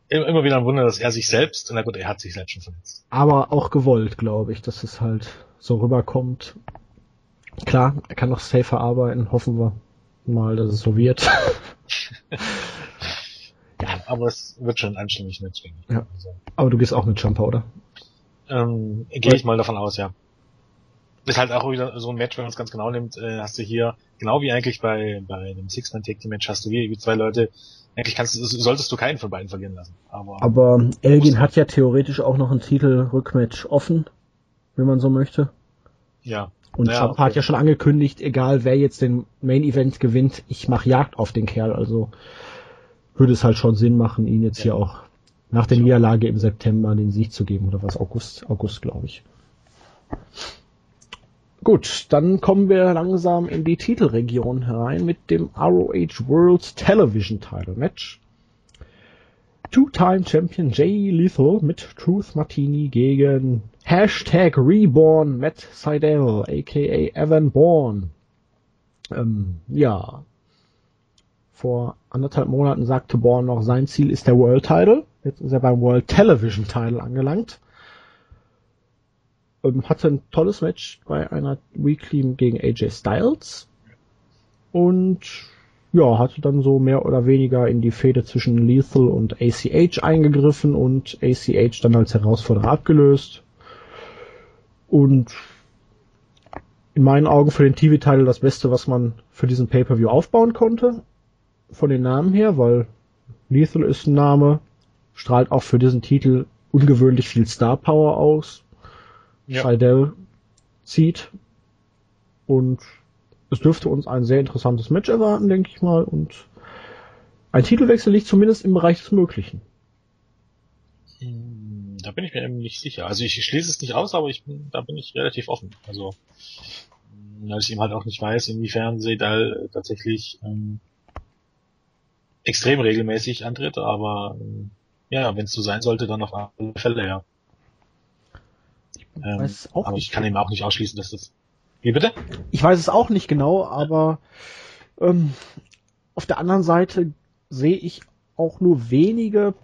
immer, wieder ein Wunder, dass er sich selbst, na gut, er hat sich selbst schon verletzt. aber auch gewollt, glaube ich, dass es halt so rüberkommt. Klar, er kann noch safer arbeiten, hoffen wir mal, dass es so wird. Ja, aber es wird schon anständig mit. Ja. Aber du gehst auch mit Jumper, oder? Ähm, Gehe ich mal davon aus, ja. Ist halt auch wieder so ein Match, wenn man es ganz genau nimmt, äh, hast du hier, genau wie eigentlich bei, bei dem Six-Man-Take-Team-Match, hast du wie zwei Leute, eigentlich kannst du, solltest du keinen von beiden verlieren lassen. Aber, Aber Elgin hat ja theoretisch auch noch ein Titel-Rückmatch offen, wenn man so möchte. ja. Und Ja, Jumper okay. hat ja schon angekündigt, egal wer jetzt den Main Event gewinnt, ich mache Jagd auf den Kerl. Also würde es halt schon Sinn machen, ihn jetzt Ja. hier auch nach der Niederlage im September den Sieg zu geben oder was August, August glaube ich. Gut, dann kommen wir langsam in die Titelregion herein mit dem ROH World Television Title Match. Two-Time Champion Jay Lethal mit Truth Martini gegen Hashtag Reborn Matt Seidel, aka Evan Bourne. Ähm, ja. Vor anderthalb Monaten sagte Bourne noch, sein Ziel ist der World Title. Jetzt ist er beim World Television Title angelangt. Hatte ein tolles Match bei einer Weekly gegen AJ Styles. Und ja, hatte dann so mehr oder weniger in die Fehde zwischen Lethal und ACH eingegriffen und ACH dann als Herausforderer abgelöst. Und in meinen Augen für den TV-Title das Beste, was man für diesen Pay-Per-View aufbauen konnte. Von den Namen her, weil Lethal ist ein Name, strahlt auch für diesen Titel ungewöhnlich viel Star Power aus. Ja. Seidel zieht. Und es dürfte uns ein sehr interessantes Match erwarten, denke ich mal. Und ein Titelwechsel liegt zumindest im Bereich des Möglichen. Hm, Da bin ich mir eben nicht sicher. Also ich schließe es nicht aus, aber ich bin, da bin ich relativ offen. Also weil ich eben halt auch nicht weiß, inwiefern Sedal tatsächlich ähm, extrem regelmäßig antritt, aber ähm, ja, wenn es so sein sollte, dann auf alle Fälle, ja. Ähm, weiß auch aber nicht. ich kann eben auch nicht ausschließen, dass das. Wie bitte? Ich weiß es auch nicht genau, aber ähm, auf der anderen Seite sehe ich auch nur wenige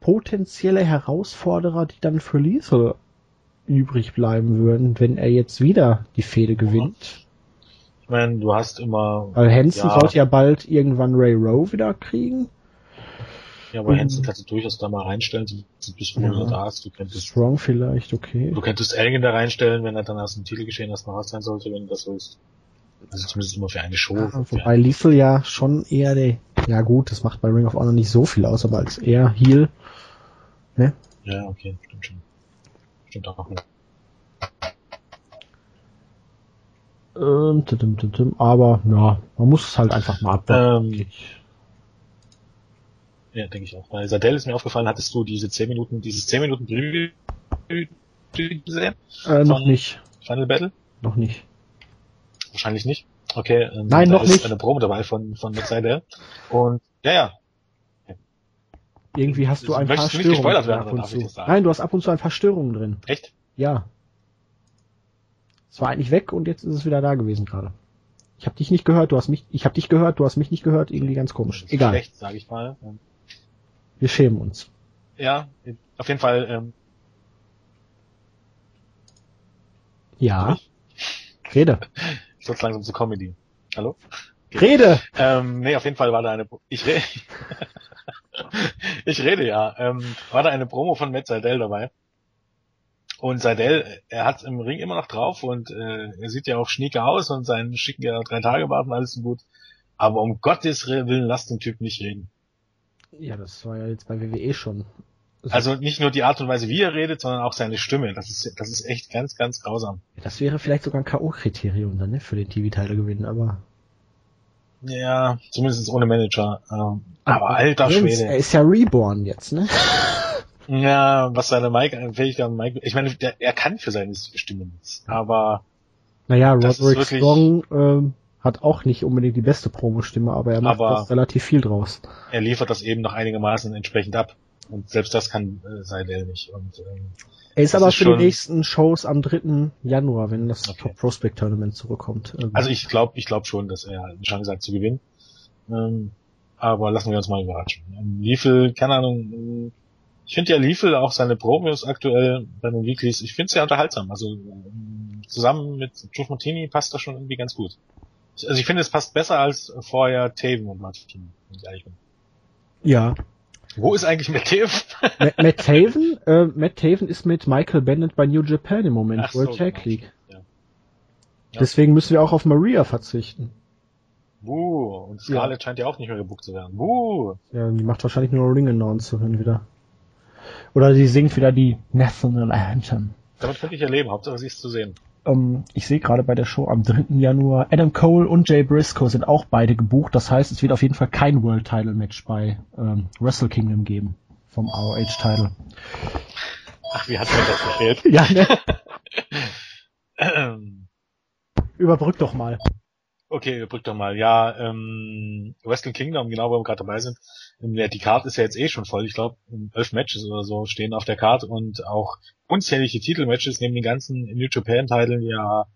potenzielle Herausforderer, die dann für Lethal übrig bleiben würden, wenn er jetzt wieder die Fehde gewinnt. Ich meine, du hast immer. Weil Hansen Ja. sollte ja bald irgendwann Ray Rowe wieder kriegen. Ja, aber. Hansen kannst du durchaus da mal reinstellen, bis du Ja. da hast. Du könntest Strong vielleicht, okay. Du könntest Elgin da reinstellen, wenn er dann aus dem Titelgeschehen erstmal raus sein sollte, wenn das so ist. Also zumindest immer für eine Show. Ja, wobei Lethal ja schon eher der, ja gut, das macht bei Ring of Honor nicht so viel aus, aber als eher Heel, ne? ja, okay, stimmt schon. Stimmt auch. Ja. Ähm, aber ja, man muss es halt einfach mal abwarten. Ähm, ja, denke ich auch. Bei Sadell ist mir aufgefallen, hattest du diese 10 Minuten, dieses 10 Minuten Preview gesehen? äh, noch nicht, Final Battle? noch nicht. Wahrscheinlich nicht. Okay, ähm, Nein, da noch ist nicht. eine Promo dabei von, von Seidel. Und, ja, ja, Irgendwie hast du ein paar Möchtest du nicht Störungen werden, ab und zu. Nein, du hast ab und zu ein paar Störungen drin. echt? Ja. Es war eigentlich weg und jetzt ist es wieder da gewesen gerade. Ich habe dich nicht gehört, du hast mich, ich habe dich gehört, du hast mich nicht gehört, irgendwie ganz komisch. Egal, Schlecht, sage ich mal. Wir schämen uns. Ja, auf jeden Fall, ähm, Ja. Rede. ich wird's langsam zu Comedy. Hallo? Rede! Ähm, nee, auf jeden Fall war da eine, ich rede, ich rede ja, ähm, war da eine Promo von Matt Seidel dabei. Und Seidel, er hat im Ring immer noch drauf und äh, er sieht ja auch schnieke aus und seinen schicken ja drei Tage warten, alles so gut. Aber um Gottes Willen, lasst den Typ nicht reden. Ja, das war ja jetzt bei WWE schon. Also nicht nur die Art und Weise, wie er redet, sondern auch seine Stimme. Das ist, das ist echt ganz, ganz grausam. Das wäre vielleicht sogar ein K.O.-Kriterium dann, ne, für den TV-Teile gewinnen, aber. Ja, zumindest ohne Manager. Ähm, aber alter Jens, Er Schwede. ist ja reborn jetzt, ne? Ja, was seine Mike, Fähigkeiten, Mike, ich meine, der, er kann für seine Stimme nichts, aber. Naja, Roderick Strong ähm, hat auch nicht unbedingt die beste Promo-Stimme, aber er macht aber relativ viel draus. Er liefert das eben noch einigermaßen entsprechend ab. Und selbst das kann äh, Seidel nicht. Und, ähm, er ist aber ist für die nächsten Shows am 3. Januar, wenn das okay. Top Prospect Tournament zurückkommt. Ähm. Also ich glaube ich glaub schon, dass er eine Chance hat zu gewinnen. Ähm, aber lassen wir uns mal überraschen. Ähm, Liefel, keine Ahnung, ich finde ja Liefel auch seine Promos aktuell bei den Weeklies, ich finde es sehr unterhaltsam. Also ähm, zusammen mit Joe Martini passt das schon irgendwie ganz gut. Also ich finde, es passt besser als vorher Taven und Martini, wenn ich ehrlich bin. Ja, wo ist eigentlich Matt Taven? Matt, Taven, äh, Matt Taven ist mit Michael Bennett bei New Japan im Moment, Ach World so, Tag genau. League. Ja. Ja. Deswegen müssen wir auch auf Maria verzichten. Buh, und Scarlett ja. scheint ja auch nicht mehr gebucht zu werden. Buh. Ja, die macht wahrscheinlich nur Ring Announcerin wieder. Oder sie singt wieder die National Anthem. Damit könnte ich ja leben, Hauptsache sie ist zu sehen. Ähm, ich sehe gerade bei der Show am 3. Januar, Adam Cole und Jay Briscoe sind auch beide gebucht. Das heißt, es wird auf jeden Fall kein World Title Match bei ähm, Wrestle Kingdom geben vom ROH Title. Ach, wie hat mir das gefehlt? ja, ne? Überbrück doch mal. Okay, überbrück doch mal. Ja, ähm, Wrestle Kingdom, genau, wo wir gerade dabei sind. Die Karte ist ja jetzt eh schon voll. Ich glaube, elf Matches oder so stehen auf der Karte und auch unzählige Titelmatches neben den ganzen New Japan-Titeln ja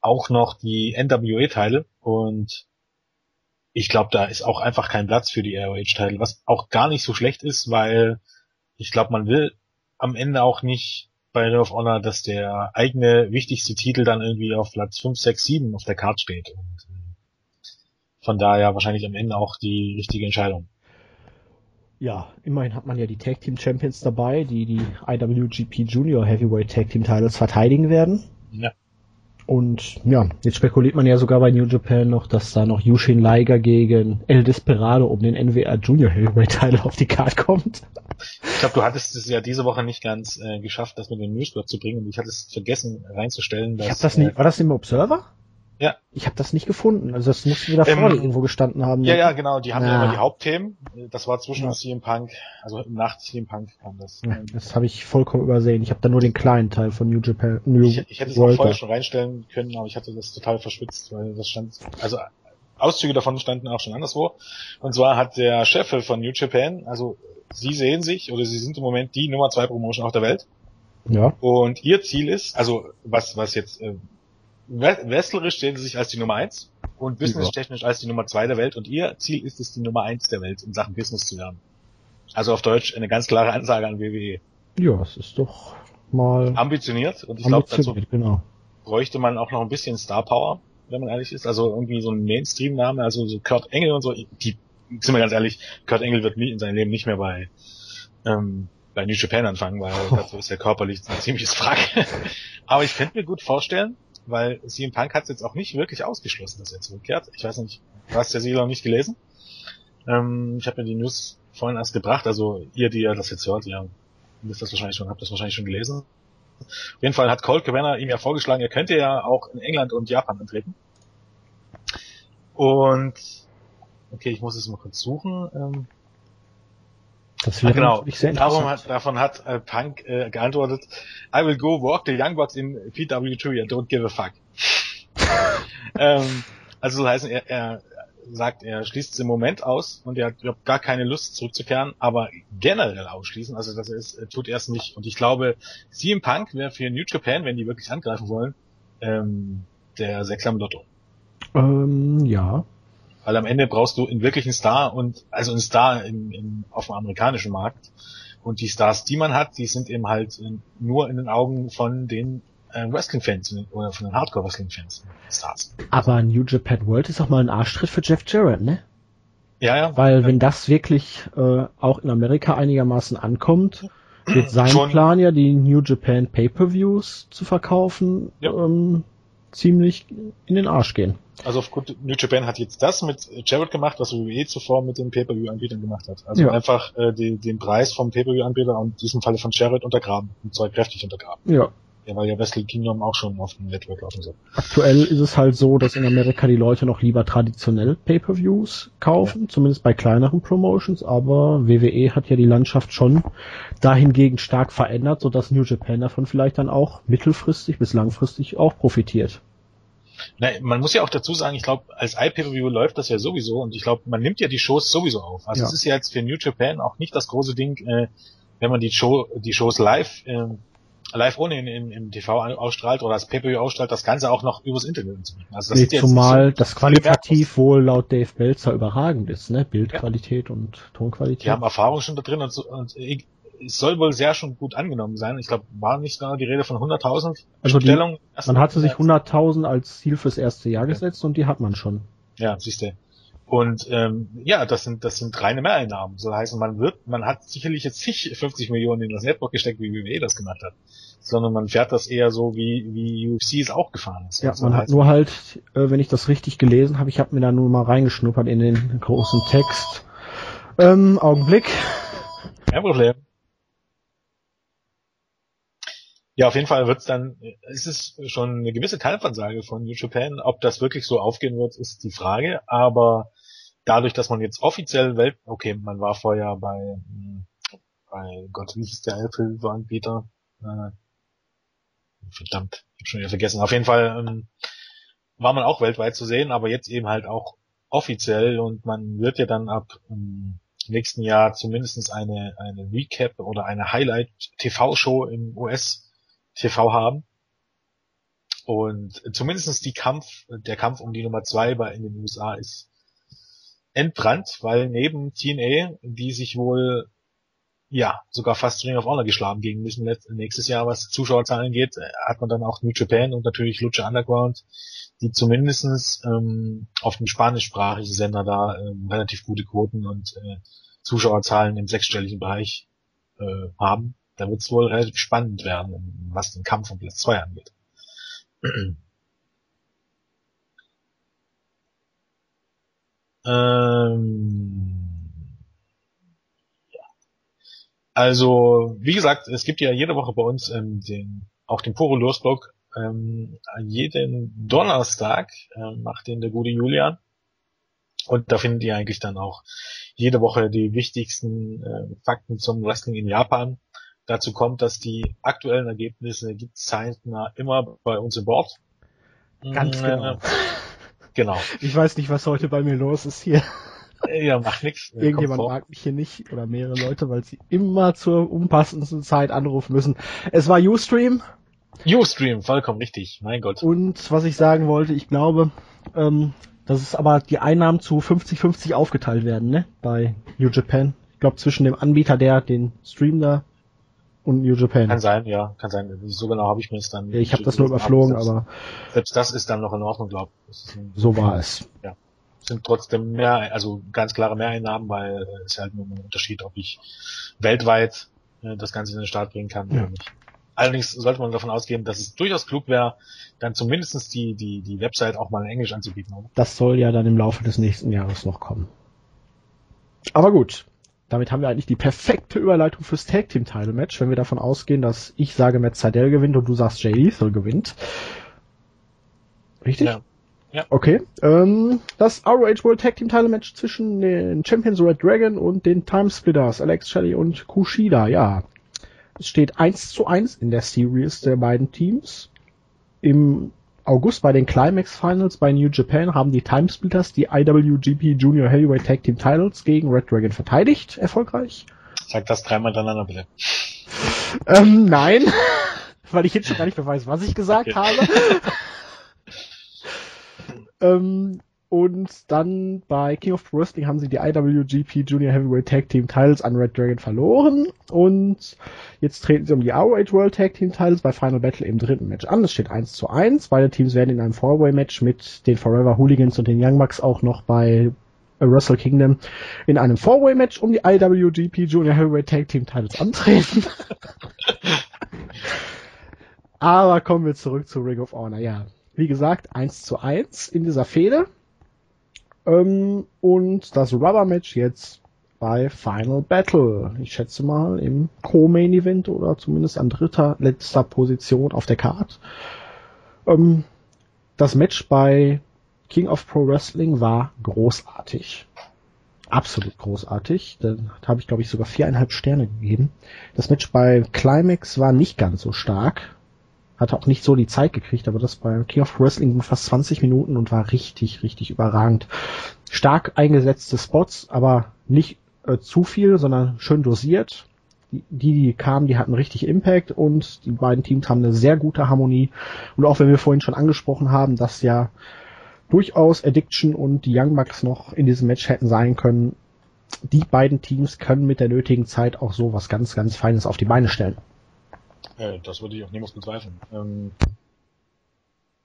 auch noch die NWA-Titel und ich glaube, da ist auch einfach kein Platz für die ROH-Titel, was auch gar nicht so schlecht ist, weil ich glaube, man will am Ende auch nicht bei Ring of Honor, dass der eigene wichtigste Titel dann irgendwie auf Platz 5, 6, 7 auf der Karte steht. Und von daher wahrscheinlich am Ende auch die richtige Entscheidung. Ja, immerhin hat man ja die Tag Team Champions dabei, die die IWGP Junior Heavyweight Tag Team Titles verteidigen werden. Ja. Und ja, jetzt spekuliert man ja sogar bei New Japan noch, dass da noch Yushin Liger gegen El Desperado um den NWA Junior Heavyweight Title auf die Karte kommt. Ich glaube, du hattest es ja diese Woche nicht ganz äh, geschafft, das mit dem Newsblock zu bringen und ich hatte es vergessen reinzustellen. Dass, ich hab das nicht, äh, war das im Observer? Ja. Ich habe das nicht gefunden. Also das muss wieder ähm, vorne irgendwo gestanden haben. Ja, ja, genau. Die haben ja, ja immer die Hauptthemen. Das war zwischen ja. CM Punk, also nach CM Punk kam das. Ja, das habe ich vollkommen übersehen. Ich habe da nur den kleinen Teil von New Japan. New ich, ich hätte es auch vorher schon reinstellen können, aber ich hatte das total verschwitzt, weil das stand, also Auszüge davon standen auch schon anderswo. Und zwar hat der Chef von New Japan, also sie sehen sich oder sie sind im Moment die Nummer zwei Promotion auf der Welt. Ja. Und ihr Ziel ist, also was was jetzt äh, wrestlerisch sehen sie sich als die Nummer eins und businesstechnisch als die Nummer zwei der Welt und ihr Ziel ist es, die Nummer eins der Welt in Sachen Business zu werden. Also auf Deutsch eine ganz klare Ansage an WWE. Ja, es ist doch mal ambitioniert und ich glaube dazu genau. bräuchte man auch noch ein bisschen Star Power, wenn man ehrlich ist. Also irgendwie so ein Mainstream-Name, also so Kurt Engel und so. Die sind wir ganz ehrlich, Kurt Engel wird nie in seinem Leben nicht mehr bei ähm, bei New Japan anfangen, weil dazu ist er körperlich ein ziemliches Frack. Aber ich könnte mir gut vorstellen, weil CM Punk hat es jetzt auch nicht wirklich ausgeschlossen, dass er zurückkehrt. Ich weiß nicht, du hast ja sicher noch nicht gelesen. Ähm, ich habe mir die News vorhin erst gebracht, also ihr, die ja das jetzt hört, ihr wisst das wahrscheinlich schon, habt das wahrscheinlich schon gelesen. Auf jeden Fall hat Colt Cabana ihm ja vorgeschlagen, er könnte ja auch in England und Japan antreten. Und okay, ich muss es mal kurz suchen. Ähm, das wäre genau. Sehr Darum hat, davon hat äh, Punk äh, geantwortet, I will go walk the Young Bucks in PW2, I don't give a fuck. ähm, also das heißt, er, er sagt, er schließt es im Moment aus und er hat gar keine Lust zurückzukehren, aber generell ausschließen, also das ist, tut er es nicht. Und ich glaube, CM Punk wäre für New Japan, wenn die wirklich angreifen wollen, ähm, der Sechser im Lotto. Ähm, ja. Weil am Ende brauchst du einen wirklichen Star und also einen Star in, in, auf dem amerikanischen Markt. Und die Stars, die man hat, die sind eben halt nur in den Augen von den äh, Wrestling-Fans oder von den Hardcore-Wrestling-Fans. Stars. Aber New Japan World ist auch mal ein Arschtritt für Jeff Jarrett, ne? Ja, ja. Weil wenn das wirklich äh, auch in Amerika einigermaßen ankommt, wird sein Schon. Plan ja, die New Japan Pay-Per-Views zu verkaufen, ja. ähm, ziemlich in den Arsch gehen. Also auf gut, New Japan hat jetzt das mit Jared gemacht, was WWE zuvor mit den Pay-Per-View-Anbietern gemacht hat. Also ja. einfach äh, die, den Preis vom Pay-Per-View-Anbieter und in diesem Falle von Jared untergraben. Und zwar kräftig untergraben. Ja. Ja, weil ja Wrestle Kingdom auch schon auf dem Network laufen soll. Aktuell ist es halt so, dass in Amerika die Leute noch lieber traditionell Pay-per-Views kaufen, ja. zumindest bei kleineren Promotions, aber WWE hat ja die Landschaft schon dahingegen stark verändert, sodass New Japan davon vielleicht dann auch mittelfristig bis langfristig auch profitiert. Na, man muss ja auch dazu sagen, ich glaube, als iPay-Per-View läuft das ja sowieso und ich glaube, man nimmt ja die Shows sowieso auf. Also ja. es ist ja jetzt für New Japan auch nicht das große Ding, äh, wenn man die Show, die Shows live, äh, live ohne in, in, im TV ausstrahlt oder als Pay-Per-View ausstrahlt, das Ganze auch noch übers Internet anzubieten. Also das nee, zumal so das qualitativ wohl laut Dave Belzer überragend ist, ne? Bildqualität ja. und Tonqualität. Die haben Erfahrung schon da drin und, so, und es soll wohl sehr schon gut angenommen sein. Ich glaube, war nicht da die Rede von 100.000 also Bestellungen? Man hatte sich 100.000 als Ziel fürs erste Jahr gesetzt und die hat man schon. Ja, siehst du. Und ähm, ja, das sind das sind reine Mehreinnahmen. So heißt, man wird, man hat sicherlich jetzt nicht 50 Millionen in das Network gesteckt, wie WWE das gemacht hat, sondern man fährt das eher so wie wie UFC es auch gefahren ist. Ja, man hat nur halt, äh, wenn ich das richtig gelesen habe, ich habe mir da nur mal reingeschnuppert in den großen Text. Ähm, Augenblick. Kein Problem. Ja, auf jeden Fall wird's dann, es ist schon eine gewisse Teilversage von New Japan. Ob das wirklich so aufgehen wird, ist die Frage. Aber dadurch, dass man jetzt offiziell Welt, okay, man war vorher bei, hm, bei Gott, wie hieß der Apple-Anbieter? Äh, verdammt, ich hab schon wieder vergessen. Auf jeden Fall ähm, war man auch weltweit zu sehen, aber jetzt eben halt auch offiziell und man wird ja dann ab ähm, nächsten Jahr zumindestens eine, eine Recap oder eine Highlight-TV-Show im US TV haben. Und zumindestens die Kampf, der Kampf um die Nummer zwei bei in den USA ist entbrannt, weil neben TNA, die sich wohl ja sogar fast Ring of Honor geschlagen gegen müssen nächstes Jahr, was Zuschauerzahlen geht, hat man dann auch New Japan und natürlich Lucha Underground, die zumindestens ähm, auf dem spanischsprachigen Sender da ähm, relativ gute Quoten und äh, Zuschauerzahlen im sechsstelligen Bereich äh, haben da wird es wohl relativ spannend werden, was den Kampf um Platz 2 angeht. ähm, ja. Also, wie gesagt, es gibt ja jede Woche bei uns ähm, den, auch den Poro Losblog. Ähm, jeden Donnerstag ähm, macht den der gute Julian. Und da findet ihr eigentlich dann auch jede Woche die wichtigsten äh, Fakten zum Wrestling in Japan dazu kommt, dass die aktuellen Ergebnisse gibt zeitnah immer bei uns im Board. Ganz äh, genau. genau. Ich weiß nicht, was heute bei mir los ist hier. Ja, macht nix. Irgendjemand mag mich hier nicht oder mehrere Leute, weil sie immer zur unpassendsten Zeit anrufen müssen. Es war Ustream. Ustream, vollkommen richtig. Mein Gott. Und was ich sagen wollte, ich glaube, ähm, dass es aber die Einnahmen zu 50-50 aufgeteilt werden, ne? Bei New Japan. Ich glaube, zwischen dem Anbieter, der den Stream da und New Japan. Kann sein, ja, kann sein. So genau habe ich mir es dann. Ja, ich habe das nur überflogen, selbst, aber selbst das ist dann noch in Ordnung, glaube ich. So war es. Ja, sind trotzdem mehr, also ganz klare Mehreinnahmen, weil äh, es ist halt nur ein Unterschied, ob ich weltweit äh, das Ganze in den Start bringen kann ja. oder nicht. Allerdings sollte man davon ausgehen, dass es durchaus klug wäre, dann zumindestens die, die, die Website auch mal in Englisch anzubieten. Oder? Das soll ja dann im Laufe des nächsten Jahres noch kommen. Aber gut, damit haben wir eigentlich die perfekte Überleitung fürs Tag Team Title Match, wenn wir davon ausgehen, dass ich sage Matt Seidel gewinnt und du sagst Jay Lethal gewinnt. Richtig? Ja. Ja. Okay. Ähm, das ROH World Tag Team Title Match zwischen den Champions Red Dragon und den Time Splitters, Alex Shelley und Kushida, ja. Es steht 1 zu 1 in der Series der beiden Teams. Im August bei den Climax Finals bei New Japan haben die Timesplitters die IWGP Junior Heavyweight Tag Team Titles gegen Red Dragon verteidigt, erfolgreich. Sag das dreimal hintereinander bitte. ähm, nein, weil ich jetzt schon gar nicht mehr weiß, was ich gesagt okay. habe. ähm, und dann bei King of Wrestling haben sie die IWGP Junior Heavyweight Tag Team Titles an Red Dragon verloren. Und jetzt treten sie um die ROH World Tag Team Titles bei Final Battle im dritten Match an. Es steht 1 zu 1. Beide Teams werden in einem Four-Way Match mit den Forever Hooligans und den Young Bucks auch noch bei Wrestle Kingdom in einem Four-Way Match um die IWGP Junior Heavyweight Tag Team Titles antreten. Aber kommen wir zurück zu Ring of Honor. Ja, wie gesagt, 1 zu 1 in dieser Fehde. Ähm, und das Rubber Match jetzt bei Final Battle. Ich schätze mal im Co-Main Event oder zumindest an dritter, letzter Position auf der Card. Ähm, das Match bei King of Pro Wrestling war großartig. Absolut großartig. Da habe ich, glaube ich, sogar viereinhalb Sterne gegeben. Das Match bei Climax war nicht ganz so stark. Hatte auch nicht so die Zeit gekriegt, aber das bei King of Wrestling fast 20 Minuten und war richtig, richtig überragend. Stark eingesetzte Spots, aber nicht äh, zu viel, sondern schön dosiert. Die, die kamen, die hatten richtig Impact und die beiden Teams haben eine sehr gute Harmonie. Und auch wenn wir vorhin schon angesprochen haben, dass ja durchaus Addiction und die Young Bucks noch in diesem Match hätten sein können, die beiden Teams können mit der nötigen Zeit auch so was ganz, ganz Feines auf die Beine stellen. Ja, das würde ich auch niemals bezweifeln. Ähm,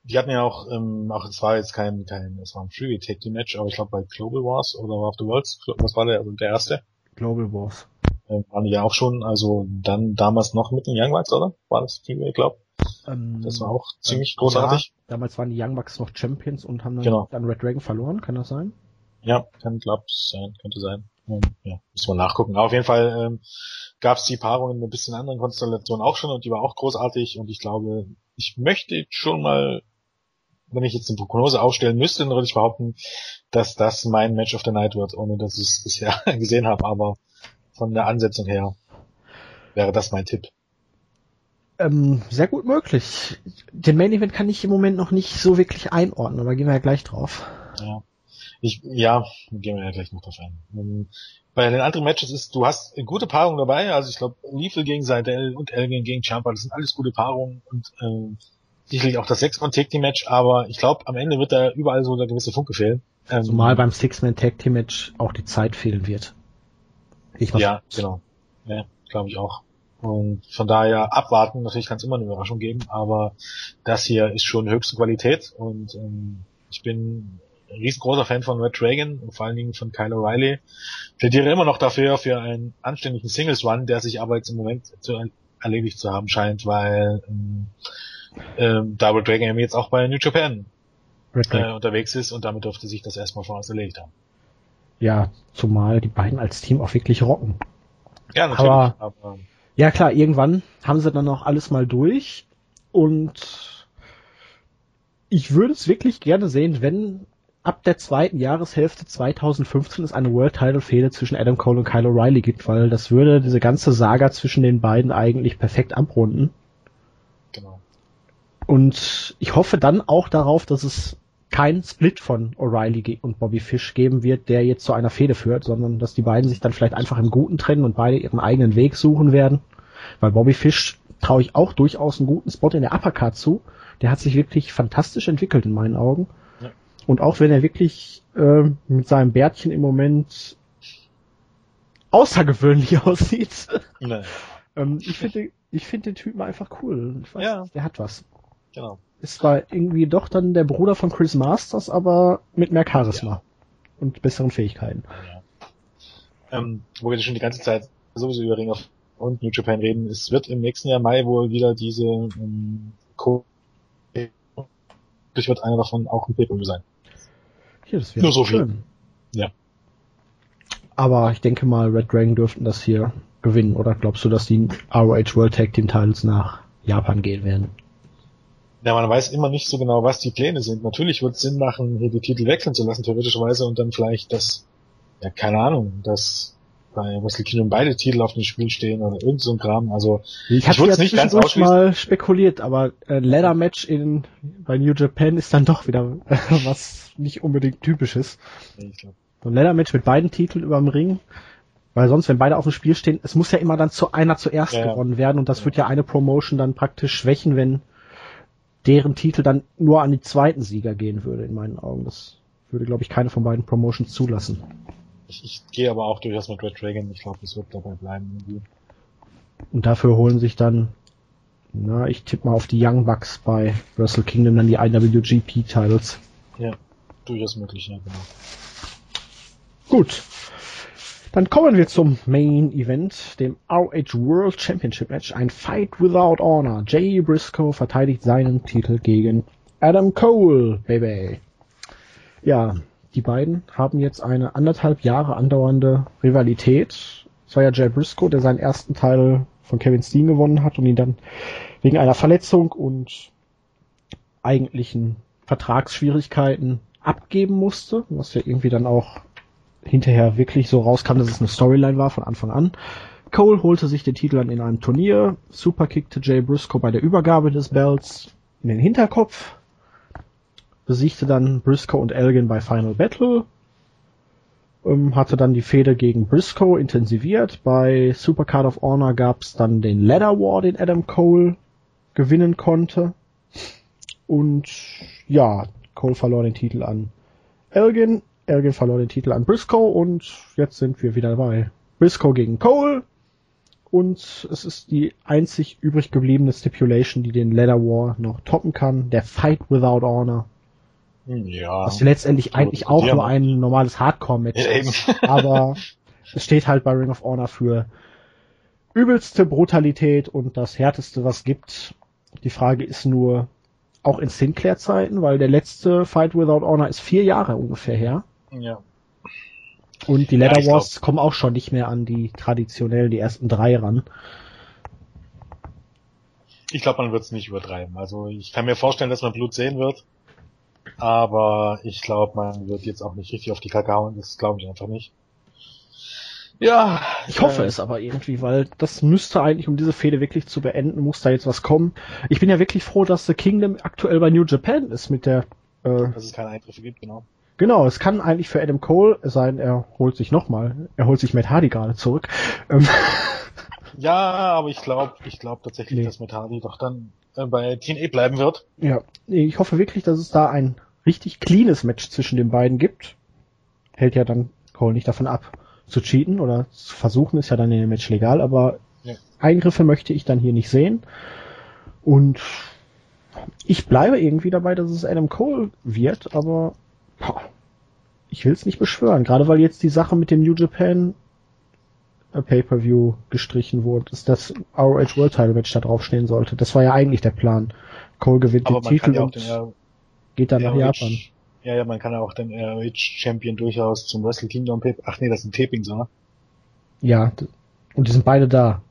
die hatten ja auch, ähm, auch es war jetzt kein, kein, es war ein Free Tag Team Match, aber ich glaube bei Global Wars oder War of the Worlds, was war der, also der erste? Global Wars. Ähm, waren die ja auch schon, also dann damals noch mit den Young Bucks, oder? War das ich glaube. Ähm, das war auch ziemlich großartig. Ja, damals waren die Young Bucks noch Champions und haben dann, genau. dann Red Dragon verloren, kann das sein? Ja, kann glaub sein, könnte sein. Ähm, ja, müssen wir nachgucken. Aber auf jeden Fall ähm, gab es die Paarung in ein bisschen anderen Konstellationen auch schon und die war auch großartig und ich glaube, ich möchte schon mal wenn ich jetzt eine Prognose aufstellen müsste, dann würde ich behaupten, dass das mein Match of the Night wird, ohne dass ich es bisher gesehen habe. Aber von der Ansetzung her wäre das mein Tipp. Ähm, sehr gut möglich. Den Main Event kann ich im Moment noch nicht so wirklich einordnen, aber gehen wir ja gleich drauf. Ja. Ich, ja, gehen wir ja gleich noch drauf ein. Ähm, bei den anderen Matches ist, du hast eine gute Paarung dabei, also ich glaube, Lethal gegen Seidel und Elgin gegen Champa, das sind alles gute Paarungen und ähm, sicherlich auch das Six-Man Tag Team Match, aber ich glaube, am Ende wird da überall so der gewisse Funke fehlen. Ähm, Zumal beim Six-Man Tag Team Match auch die Zeit fehlen wird. Ich ja, genau. Ja, glaube ich auch. Und von daher abwarten, natürlich kann es immer eine Überraschung geben, aber das hier ist schon höchste Qualität und ähm, ich bin riesengroßer Fan von Red Dragon und vor allen Dingen von Kyle O'Reilly. Plädiere immer noch dafür, für einen anständigen Singles Run, der sich aber jetzt im Moment zu erledigt zu haben scheint, weil ähm, ähm, Double Dragon jetzt auch bei New Japan äh, unterwegs ist und damit dürfte sich das erstmal von uns erledigt haben. Ja, zumal die beiden als Team auch wirklich rocken. Ja, natürlich. Aber, aber ja klar, irgendwann haben sie dann auch alles mal durch und ich würde es wirklich gerne sehen, wenn ab der zweiten Jahreshälfte 2015 es eine World Title Fehde zwischen Adam Cole und Kyle O'Reilly gibt, weil das würde diese ganze Saga zwischen den beiden eigentlich perfekt abrunden. Und ich hoffe dann auch darauf, dass es keinen Split von O'Reilly und Bobby Fish geben wird, der jetzt zu einer Fehde führt, sondern dass die beiden sich dann vielleicht einfach im Guten trennen und beide ihren eigenen Weg suchen werden. Weil Bobby Fish traue ich auch durchaus einen guten Spot in der Uppercard zu. Der hat sich wirklich fantastisch entwickelt in meinen Augen. Und auch wenn er wirklich äh, mit seinem Bärtchen im Moment außergewöhnlich aussieht. Nee. ähm, ich finde ich finde den Typen einfach cool. Ich weiß, ja. der hat was. Genau. Ist zwar irgendwie doch dann der Bruder von Chris Masters, aber mit mehr Charisma ja. und besseren Fähigkeiten. Ja. Ähm, wo wir schon die ganze Zeit sowieso über Ring of und New Japan reden, es wird im nächsten Jahr Mai wohl wieder diese ähm, Co ich wird einer davon auch ein pay sein. Hier, das wäre Nur so schön. Viel. Ja. Aber ich denke mal, Red Dragon dürften das hier gewinnen, oder glaubst du, dass die ROH World Tag Team Titles nach Japan gehen werden? Ja, man weiß immer nicht so genau, was die Pläne sind. Natürlich wird es Sinn machen, hier die Titel wechseln zu lassen, theoretischerweise, und dann vielleicht das, ja, keine Ahnung, dass bei Wrestle Kingdom beide Titel auf dem Spiel stehen oder irgend so ein Kram. Also ich, ich würde es nicht ganz ausschließen. mal spekuliert, aber äh, Ladder Match in bei New Japan ist dann doch wieder äh, was nicht unbedingt typisches. So ein Ladder Match mit beiden Titeln überm Ring, weil sonst, wenn beide auf dem Spiel stehen, es muss ja immer dann zu einer zuerst ja, gewonnen werden und das ja. wird ja eine Promotion dann praktisch schwächen, wenn deren Titel dann nur an die zweiten Sieger gehen würde, in meinen Augen. Das würde, glaube ich, keine von beiden Promotions zulassen. Ich, ich gehe aber auch durchaus mit Red Dragon. Ich glaube, es wird dabei bleiben. Irgendwie. Und dafür holen sich dann, na, ich tippe mal auf die Young Bucks bei Wrestle Kingdom dann die IWGP-Titles. Ja, durchaus möglich, ja, genau. Gut. Dann kommen wir zum Main Event, dem ROH World Championship Match. Ein Fight without honor. Jay Briscoe verteidigt seinen Titel gegen Adam Cole, baby. Ja, die beiden haben jetzt eine anderthalb Jahre andauernde Rivalität. Es war ja Jay Briscoe, der seinen ersten Teil von Kevin Steen gewonnen hat und ihn dann wegen einer Verletzung und eigentlichen Vertragsschwierigkeiten abgeben musste, was ja irgendwie dann auch hinterher wirklich so rauskam, dass es eine Storyline war von Anfang an. Cole holte sich den Titel dann in einem Turnier, superkickte Jay Briscoe bei der Übergabe des Belts in den Hinterkopf, besiegte dann Briscoe und Elgin bei Final Battle, ähm, hatte dann die Fehde gegen Briscoe intensiviert. Bei Supercard of Honor gab es dann den Ladder War, den Adam Cole gewinnen konnte. Und ja, Cole verlor den Titel an Elgin, Elgin verlor den Titel an Briscoe und jetzt sind wir wieder dabei. Briscoe gegen Cole und es ist die einzig übrig gebliebene Stipulation, die den Ladder War noch toppen kann, der Fight Without Honor. Ja. Was letztendlich eigentlich auch nur ein normales Hardcore-Match Ja, ist. Aber es steht halt bei Ring of Honor für übelste Brutalität und das härteste, was gibt. Die Frage ist nur, auch in Sinclair-Zeiten, weil der letzte Fight Without Honor ist vier Jahre ungefähr her. ja. Und die Ja, Leather glaub- Wars kommen auch schon nicht mehr an die traditionellen, die ersten drei ran. Ich glaube, man wird es nicht übertreiben. Also ich kann mir vorstellen, dass man Blut sehen wird. Aber ich glaube, man wird jetzt auch nicht richtig auf die Kacke hauen. Das glaube ich einfach nicht. Ja. Ich hoffe äh, es aber irgendwie, weil das müsste eigentlich, um diese Fehde wirklich zu beenden, muss da jetzt was kommen. Ich bin ja wirklich froh, dass The Kingdom aktuell bei New Japan ist mit der, äh, Dass es keine Eingriffe gibt, genau. genau, es kann eigentlich für Adam Cole sein, er holt sich nochmal, er holt sich Matt Hardy gerade zurück. Ähm, Ja, aber ich glaube, ich glaube tatsächlich, Nee. dass Matt Hardy doch dann bei TNA bleiben wird. ja, ich hoffe wirklich, dass es da ein richtig cleanes Match zwischen den beiden gibt. Hält ja dann Cole nicht davon ab, zu cheaten oder zu versuchen, ist ja dann in dem Match legal, aber Ja. Eingriffe möchte ich dann hier nicht sehen. Und ich bleibe irgendwie dabei, dass es Adam Cole wird, aber boah, ich will es nicht beschwören. Gerade weil jetzt die Sache mit dem New Japan äh, Pay-Per-View gestrichen wurde, dass das ROH World Title Match da draufstehen sollte. Das war ja eigentlich der Plan. Cole gewinnt Aber den Titel ja und den geht dann nach Japan. Ja, ja, man kann ja auch den ROH Champion durchaus zum Wrestle Kingdom Pay. Ach nee, das sind Tapings, oder? Ja, und die sind beide da.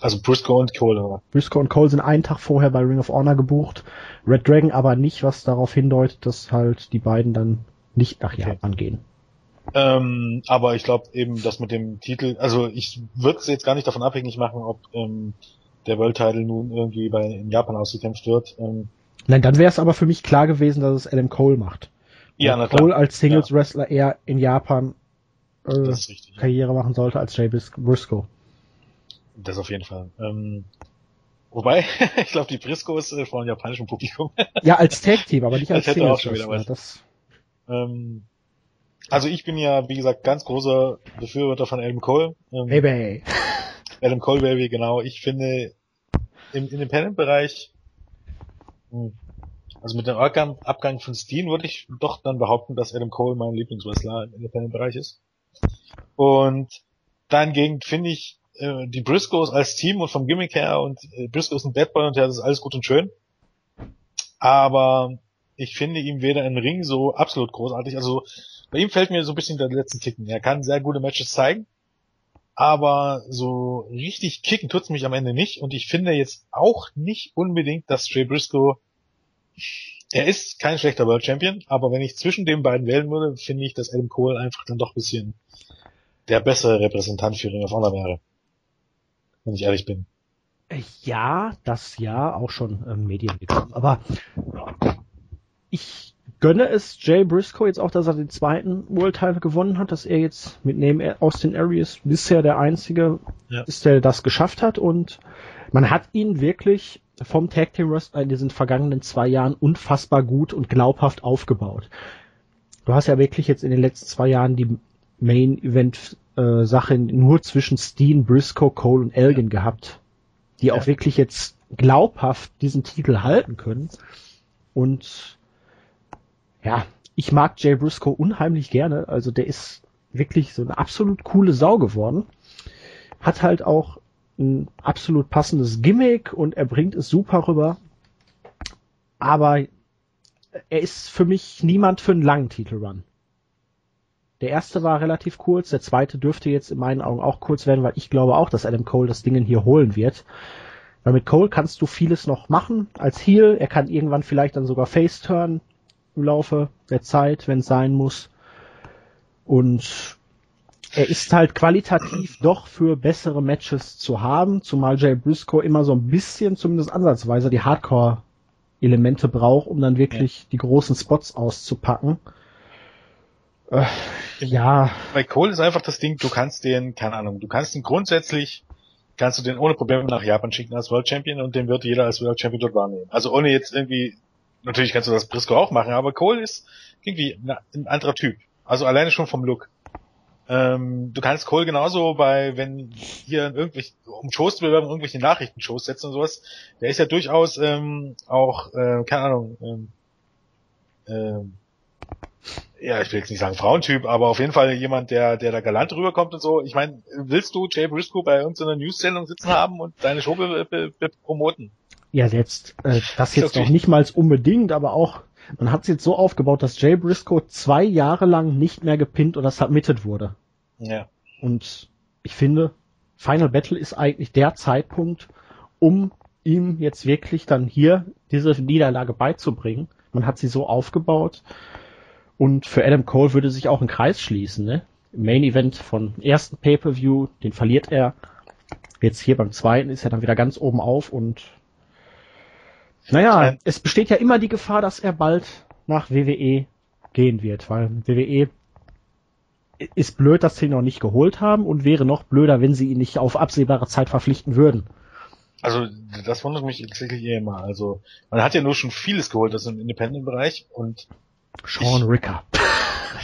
Also Briscoe und Cole, oder? Briscoe und Cole sind einen Tag vorher bei Ring of Honor gebucht. Red Dragon aber nicht, was darauf hindeutet, dass halt die beiden dann nicht nach Okay. Japan gehen. Ähm, aber ich glaube eben, dass mit dem Titel, also ich würde es jetzt gar nicht davon abhängig machen, ob ähm, der World Title nun irgendwie bei in Japan ausgekämpft wird. Ähm, Nein, dann wäre es aber für mich klar gewesen, dass es Adam Cole macht. ja, na klar. Cole als Singles Wrestler eher in Japan äh, richtig. Ja. Karriere machen sollte als Jay Bris- Briscoe. Das auf jeden Fall. Ähm, wobei, ich glaube, die Briscoes äh, vor einem japanischen Publikum. Ja, als Tag Team, aber nicht als Das Singles schon wieder Wrestler. was. Das, ähm, also ich bin ja, wie gesagt, ganz großer Befürworter von Adam Cole. Ähm, Baby. Adam Cole Baby, genau. Ich finde im Independent-Bereich, hm, also mit dem Abgang, Abgang von Steen würde ich doch dann behaupten, dass Adam Cole mein Lieblingswrestler im Independent-Bereich ist. Und dahingegen finde ich äh, die Briscoes als Team und vom Gimmick her und äh, Briscoe ist ein Bad Boy und ja, das ist alles gut und schön. Aber ich finde ihm weder im Ring so absolut großartig. Also bei ihm fällt mir so ein bisschen der letzte Ticken. Er kann sehr gute Matches zeigen, aber so richtig kicken tut's mich am Ende nicht. Und ich finde jetzt auch nicht unbedingt, dass Jay Briscoe er ist kein schlechter World Champion, aber wenn ich zwischen den beiden wählen würde, finde ich, dass Adam Cole einfach dann doch ein bisschen der bessere Repräsentant für Ring of Honor wäre. Wenn ich ehrlich bin. Ja, das ja, auch schon ähm, Medien bekommen. Aber ich gönne es Jay Briscoe jetzt auch, dass er den zweiten World Title gewonnen hat, dass er jetzt mit neben Austin Aries bisher der einzige Ja. ist, der das geschafft hat und man hat ihn wirklich vom Tag Team Wrestler in diesen vergangenen zwei Jahren unfassbar gut und glaubhaft aufgebaut. Du hast ja wirklich jetzt in den letzten zwei Jahren die Main Event äh, Sache nur zwischen Steen, Briscoe, Cole und Elgin gehabt, die Ja. auch wirklich jetzt glaubhaft diesen Titel halten können. Und ja, ich mag Jay Briscoe unheimlich gerne. Also der ist wirklich so eine absolut coole Sau geworden. Hat halt auch ein absolut passendes Gimmick und er bringt es super rüber. Aber er ist für mich niemand für einen langen Titelrun. Der erste war relativ kurz, der zweite dürfte jetzt in meinen Augen auch kurz werden, weil ich glaube auch, dass Adam Cole das Ding hier holen wird. Weil mit Cole kannst du vieles noch machen als Heel. Er kann irgendwann vielleicht dann sogar Face turn im Laufe der Zeit, wenn es sein muss. Und er ist halt qualitativ doch für bessere Matches zu haben, zumal Jay Briscoe immer so ein bisschen, zumindest ansatzweise, die Hardcore-Elemente braucht, um dann wirklich ja. die großen Spots auszupacken. Äh, ja. Bei Cole ist einfach das Ding, du kannst den, keine Ahnung, du kannst ihn grundsätzlich, kannst du den ohne Probleme nach Japan schicken als World Champion und den wird jeder als World Champion dort wahrnehmen. Also ohne jetzt irgendwie, natürlich kannst du das Briscoe auch machen, aber Cole ist irgendwie ein anderer Typ. Also alleine schon vom Look. Ähm, du kannst Cole genauso bei, wenn hier irgendwelche, um Shows zu bewerben, irgendwelche Nachrichtenshows setzen und sowas, der ist ja durchaus ähm, auch, äh, keine Ahnung, ähm, ähm, ja, ich will jetzt nicht sagen Frauentyp, aber auf jeden Fall jemand, der, der da galant rüberkommt und so. Ich meine, willst du Jay Briscoe bei irgendeiner News-Sendung sitzen haben und deine Show be, be, be promoten? Ja, jetzt, äh, das jetzt noch nicht mal unbedingt, aber auch, man hat es jetzt so aufgebaut, dass Jay Briscoe zwei Jahre lang nicht mehr gepinnt oder submitted wurde. Ja. Und ich finde, Final Battle ist eigentlich der Zeitpunkt, um ihm jetzt wirklich dann hier diese Niederlage beizubringen. Man hat sie so aufgebaut, und für Adam Cole würde sich auch ein Kreis schließen, ne? Im Main Event von ersten Pay-Per-View, den verliert er. Jetzt hier beim zweiten ist er dann wieder ganz oben auf und naja, es besteht ja immer die Gefahr, dass er bald nach WWE gehen wird, weil WWE ist blöd, dass sie ihn noch nicht geholt haben und wäre noch blöder, wenn sie ihn nicht auf absehbare Zeit verpflichten würden. Also das wundert mich tatsächlich eh immer. Also man hat ja nur schon vieles geholt, das im Independent-Bereich und Sean Ricker.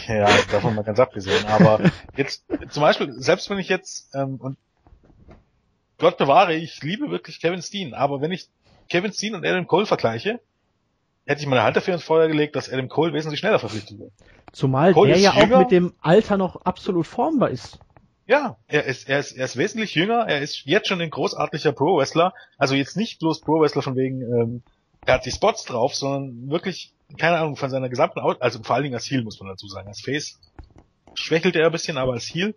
Ja, davon mal ganz abgesehen. Aber jetzt zum Beispiel, selbst wenn ich jetzt, ähm, und Gott bewahre, ich liebe wirklich Kevin Steen, aber wenn ich Kevin Steen und Adam Cole vergleiche, hätte ich meine Hand dafür ins Feuer gelegt, dass Adam Cole wesentlich schneller verpflichtet wird. Zumal Cole der ja jünger. auch mit dem Alter noch absolut formbar ist. Ja, er ist, er ist, er ist wesentlich jünger, er ist jetzt schon ein großartiger Pro-Wrestler, also jetzt nicht bloß Pro-Wrestler von wegen, ähm, er hat die Spots drauf, sondern wirklich keine Ahnung, von seiner gesamten, Out also vor allen Dingen als Heel muss man dazu sagen. Als Face schwächelt er ein bisschen, aber als Heel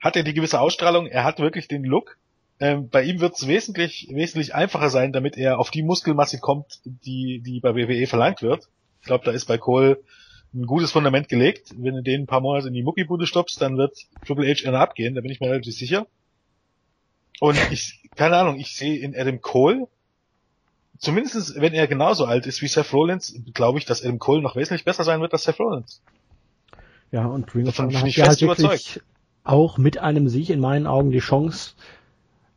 hat er die gewisse Ausstrahlung, er hat wirklich den Look. Ähm, bei ihm wird es wesentlich, wesentlich einfacher sein, damit er auf die Muskelmasse kommt, die, die bei WWE verlangt wird. Ich glaube, da ist bei Cole ein gutes Fundament gelegt. Wenn du den ein paar Monate in die Muckibude stoppst, dann wird Triple H einer abgehen, da bin ich mir relativ sicher. Und ich, keine Ahnung, ich sehe in Adam Cole zumindest wenn er genauso alt ist wie Seth Rollins, glaube ich, dass Adam Cole noch wesentlich besser sein wird als Seth Rollins. Ja, und Ring of Honor hat ja halt wirklich auch mit einem Sieg in meinen Augen die Chance,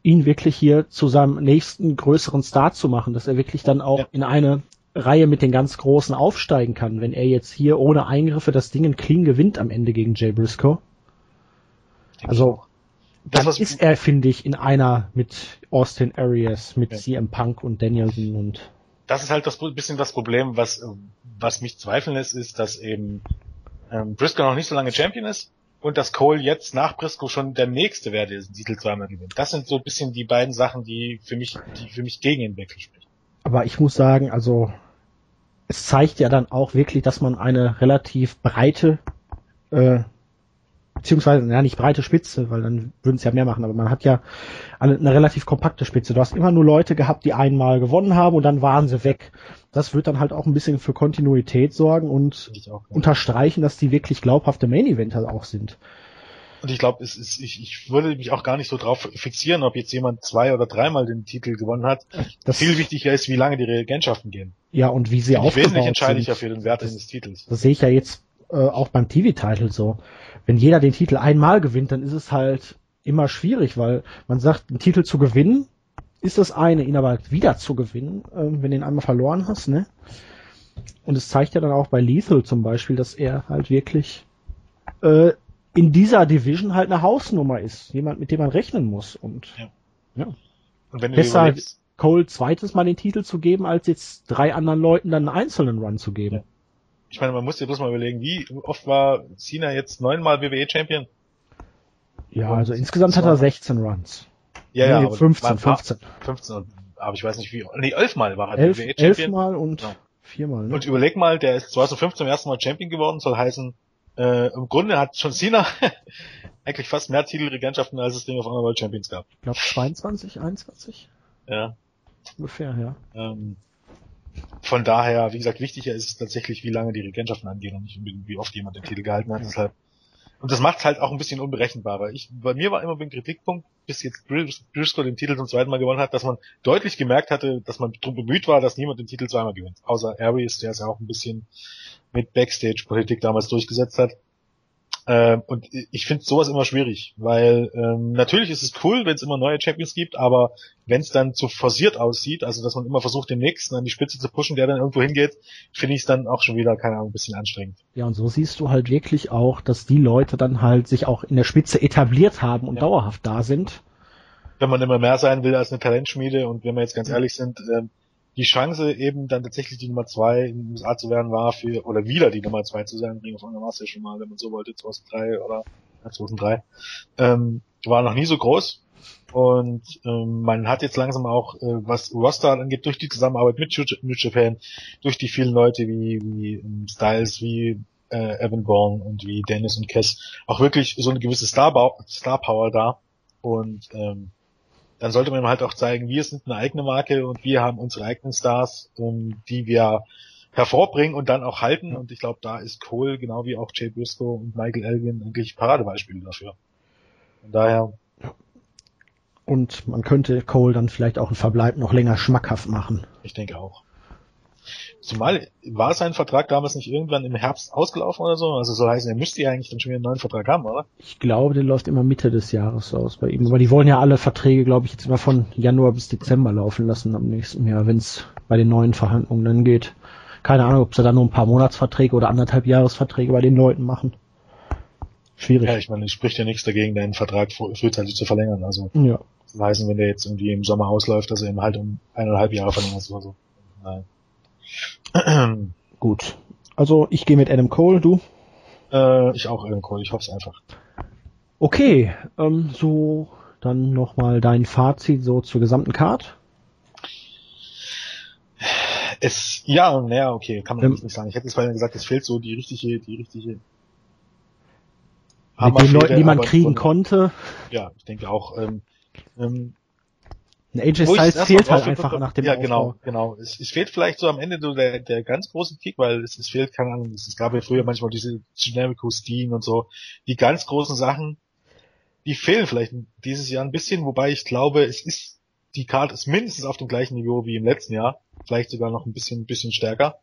ihn wirklich hier zu seinem nächsten größeren Star zu machen, dass er wirklich dann auch ja. in eine Reihe mit den ganz Großen aufsteigen kann, wenn er jetzt hier ohne Eingriffe das Ding clean gewinnt am Ende gegen Jay Briscoe. Also das, ist er, finde ich, in einer mit Austin Arias, mit ja. CM Punk und Danielson und. Das ist halt das bisschen das Problem, was, was mich zweifeln lässt, ist, dass eben ähm, Briscoe noch nicht so lange Champion ist und dass Cole jetzt nach Briscoe schon der nächste wäre, der diesen Titel zweimal gewinnt. Das sind so ein bisschen die beiden Sachen, die für mich, die für mich gegen ihn Wechsel sprechen. Aber ich muss sagen, also es zeigt ja dann auch wirklich, dass man eine relativ breite äh, beziehungsweise, ja, nicht breite Spitze, weil dann würden es ja mehr machen, aber man hat ja eine, eine, relativ kompakte Spitze. Du hast immer nur Leute gehabt, die einmal gewonnen haben und dann waren sie weg. Das wird dann halt auch ein bisschen für Kontinuität sorgen und auch, ja. unterstreichen, dass die wirklich glaubhafte Main-Eventer auch sind. Und ich glaube, es ist, ich, ich würde mich auch gar nicht so drauf fixieren, ob jetzt jemand zwei oder dreimal den Titel gewonnen hat. Das Viel wichtiger ist, wie lange die Reagentschaften gehen. Ja, und wie sie aufgebaut wesentlich entscheidender für den Wert des Titels. Das sehe ich ja jetzt äh, auch beim TV-Titel so wenn jeder den Titel einmal gewinnt, dann ist es halt immer schwierig, weil man sagt, einen Titel zu gewinnen ist das eine, ihn aber wieder zu gewinnen, äh, wenn du ihn einmal verloren hast, ne? Und es zeigt ja dann auch bei Lethal zum Beispiel, dass er halt wirklich äh, in dieser Division halt eine Hausnummer ist. Jemand, mit dem man rechnen muss. Und ja. ja. Und wenn Besser Cole zweites Mal den Titel zu geben, als jetzt drei anderen Leuten dann einen einzelnen Run zu geben. Ja ich meine, man muss sich bloß mal überlegen, wie oft war Cena jetzt neunmal WWE Champion? Ja, also insgesamt hat er 16 Runs. Ja, nee, ja, 15, 15. 15, aber ich weiß nicht wie, nee, elfmal war er Elf, WWE Champion. Elfmal und, genau. Viermal, ne? Und überleg mal, der ist 2015 zum ersten Mal Champion geworden, soll heißen, äh, im Grunde hat John Cena eigentlich fast mehr Titelregentschaften, als es Ring of Honor World Champions gab. Ich glaube 22, 21 Ja. ungefähr, ja. Ähm, von daher, wie gesagt, wichtiger ist es tatsächlich, wie lange die Regentschaften angehen und nicht unbedingt, wie oft jemand den Titel gehalten hat. Deshalb und das macht es halt auch ein bisschen unberechenbarer. Ich, bei mir war immer ein Kritikpunkt, bis jetzt Bris- Briscoe den Titel zum zweiten Mal gewonnen hat, dass man deutlich gemerkt hatte, dass man darum bemüht war, dass niemand den Titel zweimal gewinnt. Außer Aries, der es ja auch ein bisschen mit Backstage-Politik damals durchgesetzt hat. Ähm, und ich finde sowas immer schwierig, weil ähm, natürlich ist es cool, wenn es immer neue Champions gibt, aber wenn es dann zu forciert aussieht, also dass man immer versucht, den nächsten an die Spitze zu pushen, der dann irgendwo hingeht, finde ich es dann auch schon wieder, keine Ahnung, ein bisschen anstrengend. Ja, und so siehst du halt wirklich auch, dass die Leute dann halt sich auch in der Spitze etabliert haben und Ja. dauerhaft da sind. wenn man immer mehr sein will als eine Talentschmiede und wenn wir jetzt ganz ehrlich sind, ähm, die Chance eben dann tatsächlich die Nummer zwei in den USA zu werden war für, oder wieder die Nummer zwei zu sein, Ring of Honor war es ja schon mal, wenn man so wollte, 2003 oder ja, 2003, ähm, war noch nie so groß. Und ähm, man hat jetzt langsam auch, äh, was Roster angeht, durch die Zusammenarbeit mit New Japan, durch die vielen Leute wie, wie ähm, Styles, wie äh, Evan Bourne und wie Dennis und Cass, auch wirklich so eine gewisse Star, Star Power da. Und ähm, dann sollte man halt auch zeigen, wir sind eine eigene Marke und wir haben unsere eigenen Stars, ähm, die wir hervorbringen und dann auch halten. Und ich glaube, da ist Cole, genau wie auch Jay Briscoe und Michael Elgin, eigentlich Paradebeispiele dafür. Von daher, Und man könnte Cole dann vielleicht auch einen Verbleib noch länger schmackhaft machen. ich denke auch. Zumal war sein Vertrag damals nicht irgendwann im Herbst ausgelaufen oder so? Also so heißen, er müsste ja eigentlich dann schon wieder einen neuen Vertrag haben, oder? Ich glaube, der läuft immer Mitte des Jahres aus bei ihm. Aber die wollen ja alle Verträge, glaube ich, jetzt immer von Januar bis Dezember laufen lassen am nächsten Jahr, wenn es bei den neuen Verhandlungen dann geht. Keine Ahnung, ob sie da nur ein paar Monatsverträge oder anderthalb Jahresverträge bei den Leuten machen. Schwierig. Ja, ich meine, es spricht ja nichts dagegen, deinen Vertrag früh- frühzeitig zu verlängern. Also Ja. das heißen, wenn der jetzt irgendwie im Sommer ausläuft, dass er eben halt um eineinhalb Jahre verlängert oder so. Nein. Gut. Also ich gehe mit Adam Cole, du? Äh, ich auch irgendwo, ich hoffe es einfach. Okay, ähm, so dann nochmal dein Fazit so zur gesamten Card. Es, ja, naja, okay, kann man Ähm, nicht sagen. Ich hätte es vorhin gesagt, es fehlt so die richtige, die richtige Mit den Leuten, die man kriegen von- konnte. Ja, ich denke auch, ähm, ähm, Ein AJ Styles fehlt halt einfach nach dem Ja, Aufbau. genau, genau. Es, es fehlt vielleicht so am Ende so der, der ganz große Kick, weil es, es fehlt, keine Ahnung, es, es gab ja früher manchmal diese Generico Steen und so, die ganz großen Sachen, die fehlen vielleicht dieses Jahr ein bisschen, wobei ich glaube, es ist, die Card ist mindestens auf dem gleichen Niveau wie im letzten Jahr, vielleicht sogar noch ein bisschen, ein bisschen stärker.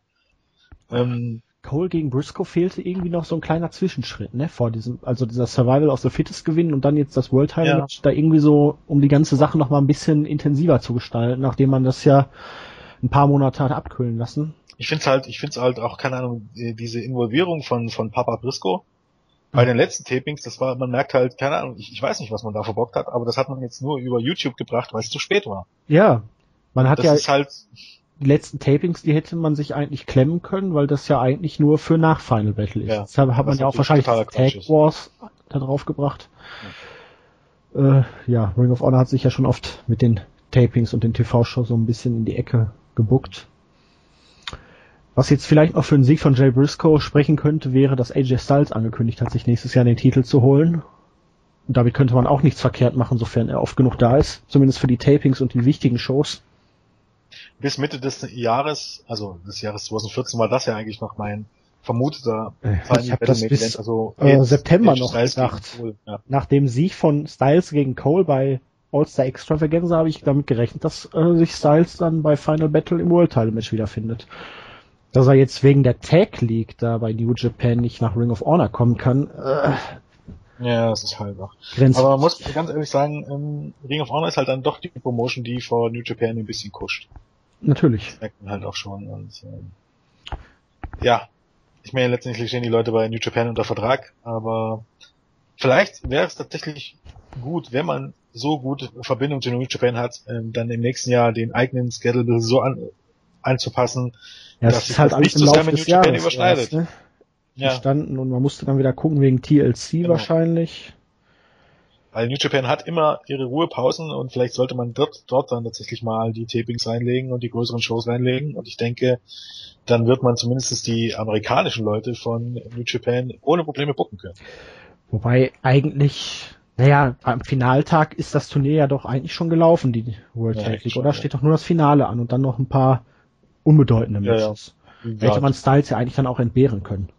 Ähm, Cole gegen Briscoe fehlte irgendwie noch so ein kleiner Zwischenschritt, ne? Vor diesem, also dieser Survival of the Fittest gewinnen und dann jetzt das World Title Ja. Match da irgendwie so, um die ganze Sache noch mal ein bisschen intensiver zu gestalten, nachdem man das ja ein paar Monate hat abkühlen lassen. ich find's halt, ich find's halt auch, keine Ahnung, diese Involvierung von, von Papa Briscoe bei den letzten Tapings, das war, man merkt halt, keine Ahnung, ich, ich weiß nicht, was man da verbockt hat, aber das hat man jetzt nur über YouTube gebracht, weil es zu spät war. Ja. Man hat Das ja ist halt, die letzten Tapings, die hätte man sich eigentlich klemmen können, weil das ja eigentlich nur für nach Final Battle ist. Ja, Deshalb hat man ja auch wahrscheinlich Tag. Wars da drauf gebracht. Äh, ja, Ring of Honor hat sich ja schon oft mit den Tapings und den TV-Shows so ein bisschen in die Ecke gebuckt. Was jetzt vielleicht noch für einen Sieg von Jay Briscoe sprechen könnte, wäre, dass AJ Styles angekündigt hat, sich nächstes Jahr den Titel zu holen. Und damit könnte man auch nichts verkehrt machen, sofern er oft genug da ist. Zumindest für die Tapings und die wichtigen Shows. Bis Mitte des Jahres, also des Jahres 2014 war das ja eigentlich noch mein vermuteter Äh, Final ich hab Battle das bis, Event, also äh, jetzt September noch Styles gedacht. Cole, Ja. nach dem Sieg von Styles gegen Cole bei All-Star Extravaganza habe ich damit gerechnet, dass äh, sich Styles dann bei Final Battle im World Title Match wiederfindet. Dass er jetzt wegen der Tag League da bei New Japan nicht nach Ring of Honor kommen kann, äh, ja, das ist halt grenzt. Aber man muss ganz ehrlich sagen, ähm, Ring of Honor ist halt dann doch die Promotion, die vor New Japan ein bisschen kuscht. Natürlich. merkt man halt auch schon. Und ähm, ja, ich meine, letztendlich stehen die Leute bei New Japan unter Vertrag, aber vielleicht wäre es tatsächlich gut, wenn man so gute Verbindung zu New Japan hat, ähm, dann im nächsten Jahr den eigenen Schedule so an, anzupassen. Ja, dass es sich halt das nicht Laufe mit New Japan Jahres überschneidet. erst, ne? Ja, Verstanden und man musste dann wieder gucken wegen TLC Genau. wahrscheinlich. Weil New Japan hat immer ihre Ruhepausen und vielleicht sollte man dort, dort dann tatsächlich mal die Tapings reinlegen und die größeren Shows reinlegen. Und ich denke, dann wird man zumindest die amerikanischen Leute von New Japan ohne Probleme bucken können. Wobei eigentlich, naja, am Finaltag ist das Turnier ja doch eigentlich schon gelaufen, die World Ja, Tag League, oder? ja. Steht doch nur das Finale an und dann noch ein paar unbedeutende Ja, ja. Matches. Hätte man Styles ja eigentlich dann auch entbehren können.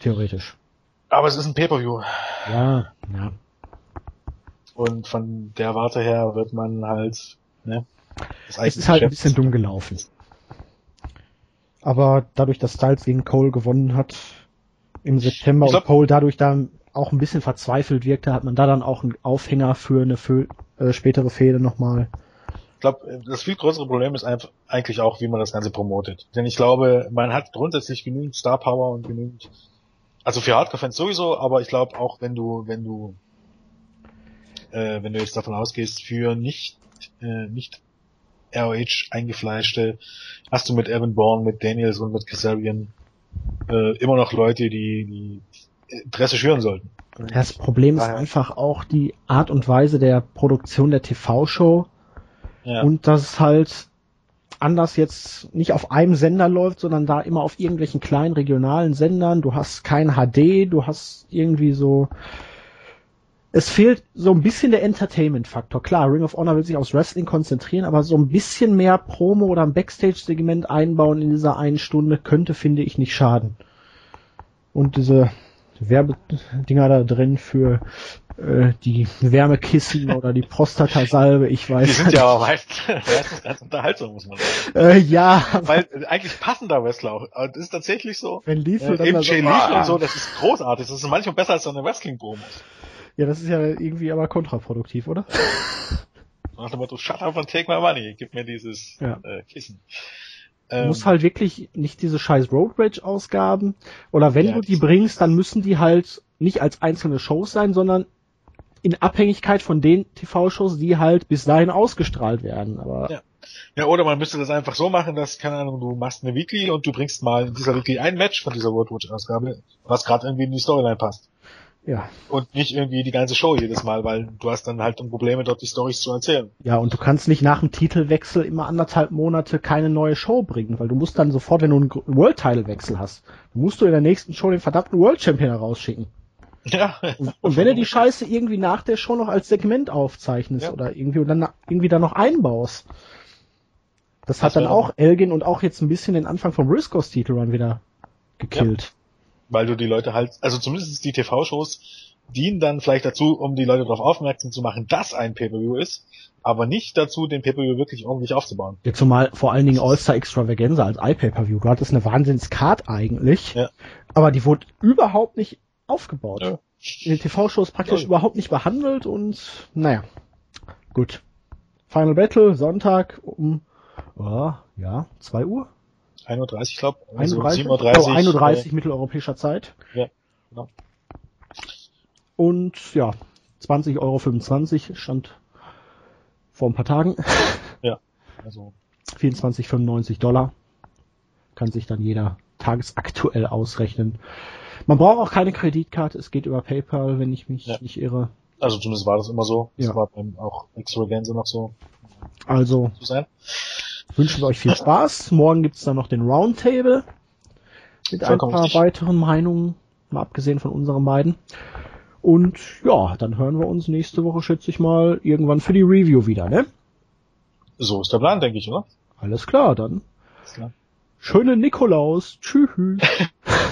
Theoretisch. Aber es ist ein Pay-Per-View. Ja, ja. Und von der Warte her wird man halt, ne? Das Es ist halt ein bisschen dumm gelaufen. Aber dadurch, dass Styles gegen Cole gewonnen hat im September glaub- und Cole dadurch dann auch ein bisschen verzweifelt wirkte, hat man da dann auch einen Aufhänger für eine Fö äh, spätere Fehde nochmal. Ich glaube, das viel größere Problem ist einfach eigentlich auch, wie man das Ganze promotet. Denn ich glaube, man hat grundsätzlich genügend Star Power und genügend, also für Hardcore-Fans sowieso, aber ich glaube auch, wenn du, wenn du, äh, wenn du jetzt davon ausgehst, für nicht, äh, nicht ROH eingefleischte, hast du mit Evan Bourne, mit Daniels und mit Kazarian äh, immer noch Leute, die, die Interesse schüren sollten. Das Problem ist einfach auch die Art und Weise der Produktion der TV-Show Ja. und dass es halt anders jetzt nicht auf einem Sender läuft, sondern da immer auf irgendwelchen kleinen regionalen Sendern. Du hast kein HD, du hast irgendwie so. Es fehlt so ein bisschen der Entertainment-Faktor. Klar, Ring of Honor will sich aufs Wrestling konzentrieren, aber so ein bisschen mehr Promo oder ein Backstage-Segment einbauen in dieser einen Stunde könnte, finde ich, nicht schaden. Und diese Werbedinger da drin für äh, die Wärmekissen oder die Prostatasalbe, ich weiß. Die sind ja aber meist, meistens ganz unterhaltsam, muss man sagen. äh, ja, Weil äh, eigentlich passender Wrestler auch. Aber Das ist tatsächlich so. wenn Liefel Äh, dann Eben Jay ah, und so, das ist großartig. Das ist manchmal besser als so eine Wrestling-Promos. Ja, das ist ja irgendwie aber kontraproduktiv, oder? Nach dem Motto, shut up and take my money. Gib mir dieses Ja. äh, Kissen. Du Ähm, musst halt wirklich nicht diese scheiß Road Rage Ausgaben oder wenn Ja, du die bringst, dann müssen die halt nicht als einzelne Shows sein, sondern in Abhängigkeit von den TV-Shows, die halt bis dahin ausgestrahlt werden. Aber Ja. Ja, oder man müsste das einfach so machen, dass, keine Ahnung, du machst eine Weekly und du bringst mal in dieser Weekly ein Match von dieser World Watch Ausgabe, was gerade irgendwie in die Storyline passt. Ja, Und nicht irgendwie die ganze Show jedes Mal, weil du hast dann halt Probleme, dort die Storys zu erzählen. ja, und du kannst nicht nach dem Titelwechsel immer anderthalb Monate keine neue Show bringen, weil du musst dann sofort, wenn du einen World Title Wechsel hast, musst du in der nächsten Show den verdammten World Champion herausschicken. Ja. Und wenn du die Scheiße irgendwie nach der Show noch als Segment aufzeichnest Ja. oder irgendwie und dann irgendwie da noch einbaust. Das hat Das dann wäre auch Elgin und auch jetzt ein bisschen den Anfang vom Briscoes Titelrun wieder gekillt. Weil du die Leute halt, also zumindest die TV-Shows dienen dann vielleicht dazu, um die Leute darauf aufmerksam zu machen, dass ein Pay-Per-View ist, aber nicht dazu, den Pay-Per-View wirklich ordentlich aufzubauen. Jetzt zumal vor allen Dingen All-Star Extravaganza als iPay-Per-View. Du hattest eine Wahnsinns-Card eigentlich, Ja. aber die wurde überhaupt nicht aufgebaut. Ja. In den TV-Shows praktisch Ja. überhaupt nicht behandelt und naja, gut. Final Battle, Sonntag um, oh, ja, 2 Uhr? 1.30 Uhr, ich glaube. Also 31, 7.30 oh, 31 mitteleuropäischer Zeit. Ja, genau. Und ja, 20,25 Euro stand vor ein paar Tagen. Äh, also 24,95 Dollar. Kann sich dann jeder tagesaktuell ausrechnen. Man braucht auch keine Kreditkarte, es geht über PayPal, wenn ich mich Ja. nicht irre. Also zumindest war das immer so. Das Ja. war beim auch Extravaganza noch so Also zu sein. Wünschen wir euch viel Spaß. Morgen gibt's dann noch den Roundtable mit ein paar richtig. weiteren Meinungen, mal abgesehen von unseren beiden. Und ja, dann hören wir uns nächste Woche, schätze ich mal, irgendwann für die Review wieder, ne? So ist der Plan, denke ich, oder? Alles klar, dann. Alles klar. Schöne Nikolaus. Tschüss.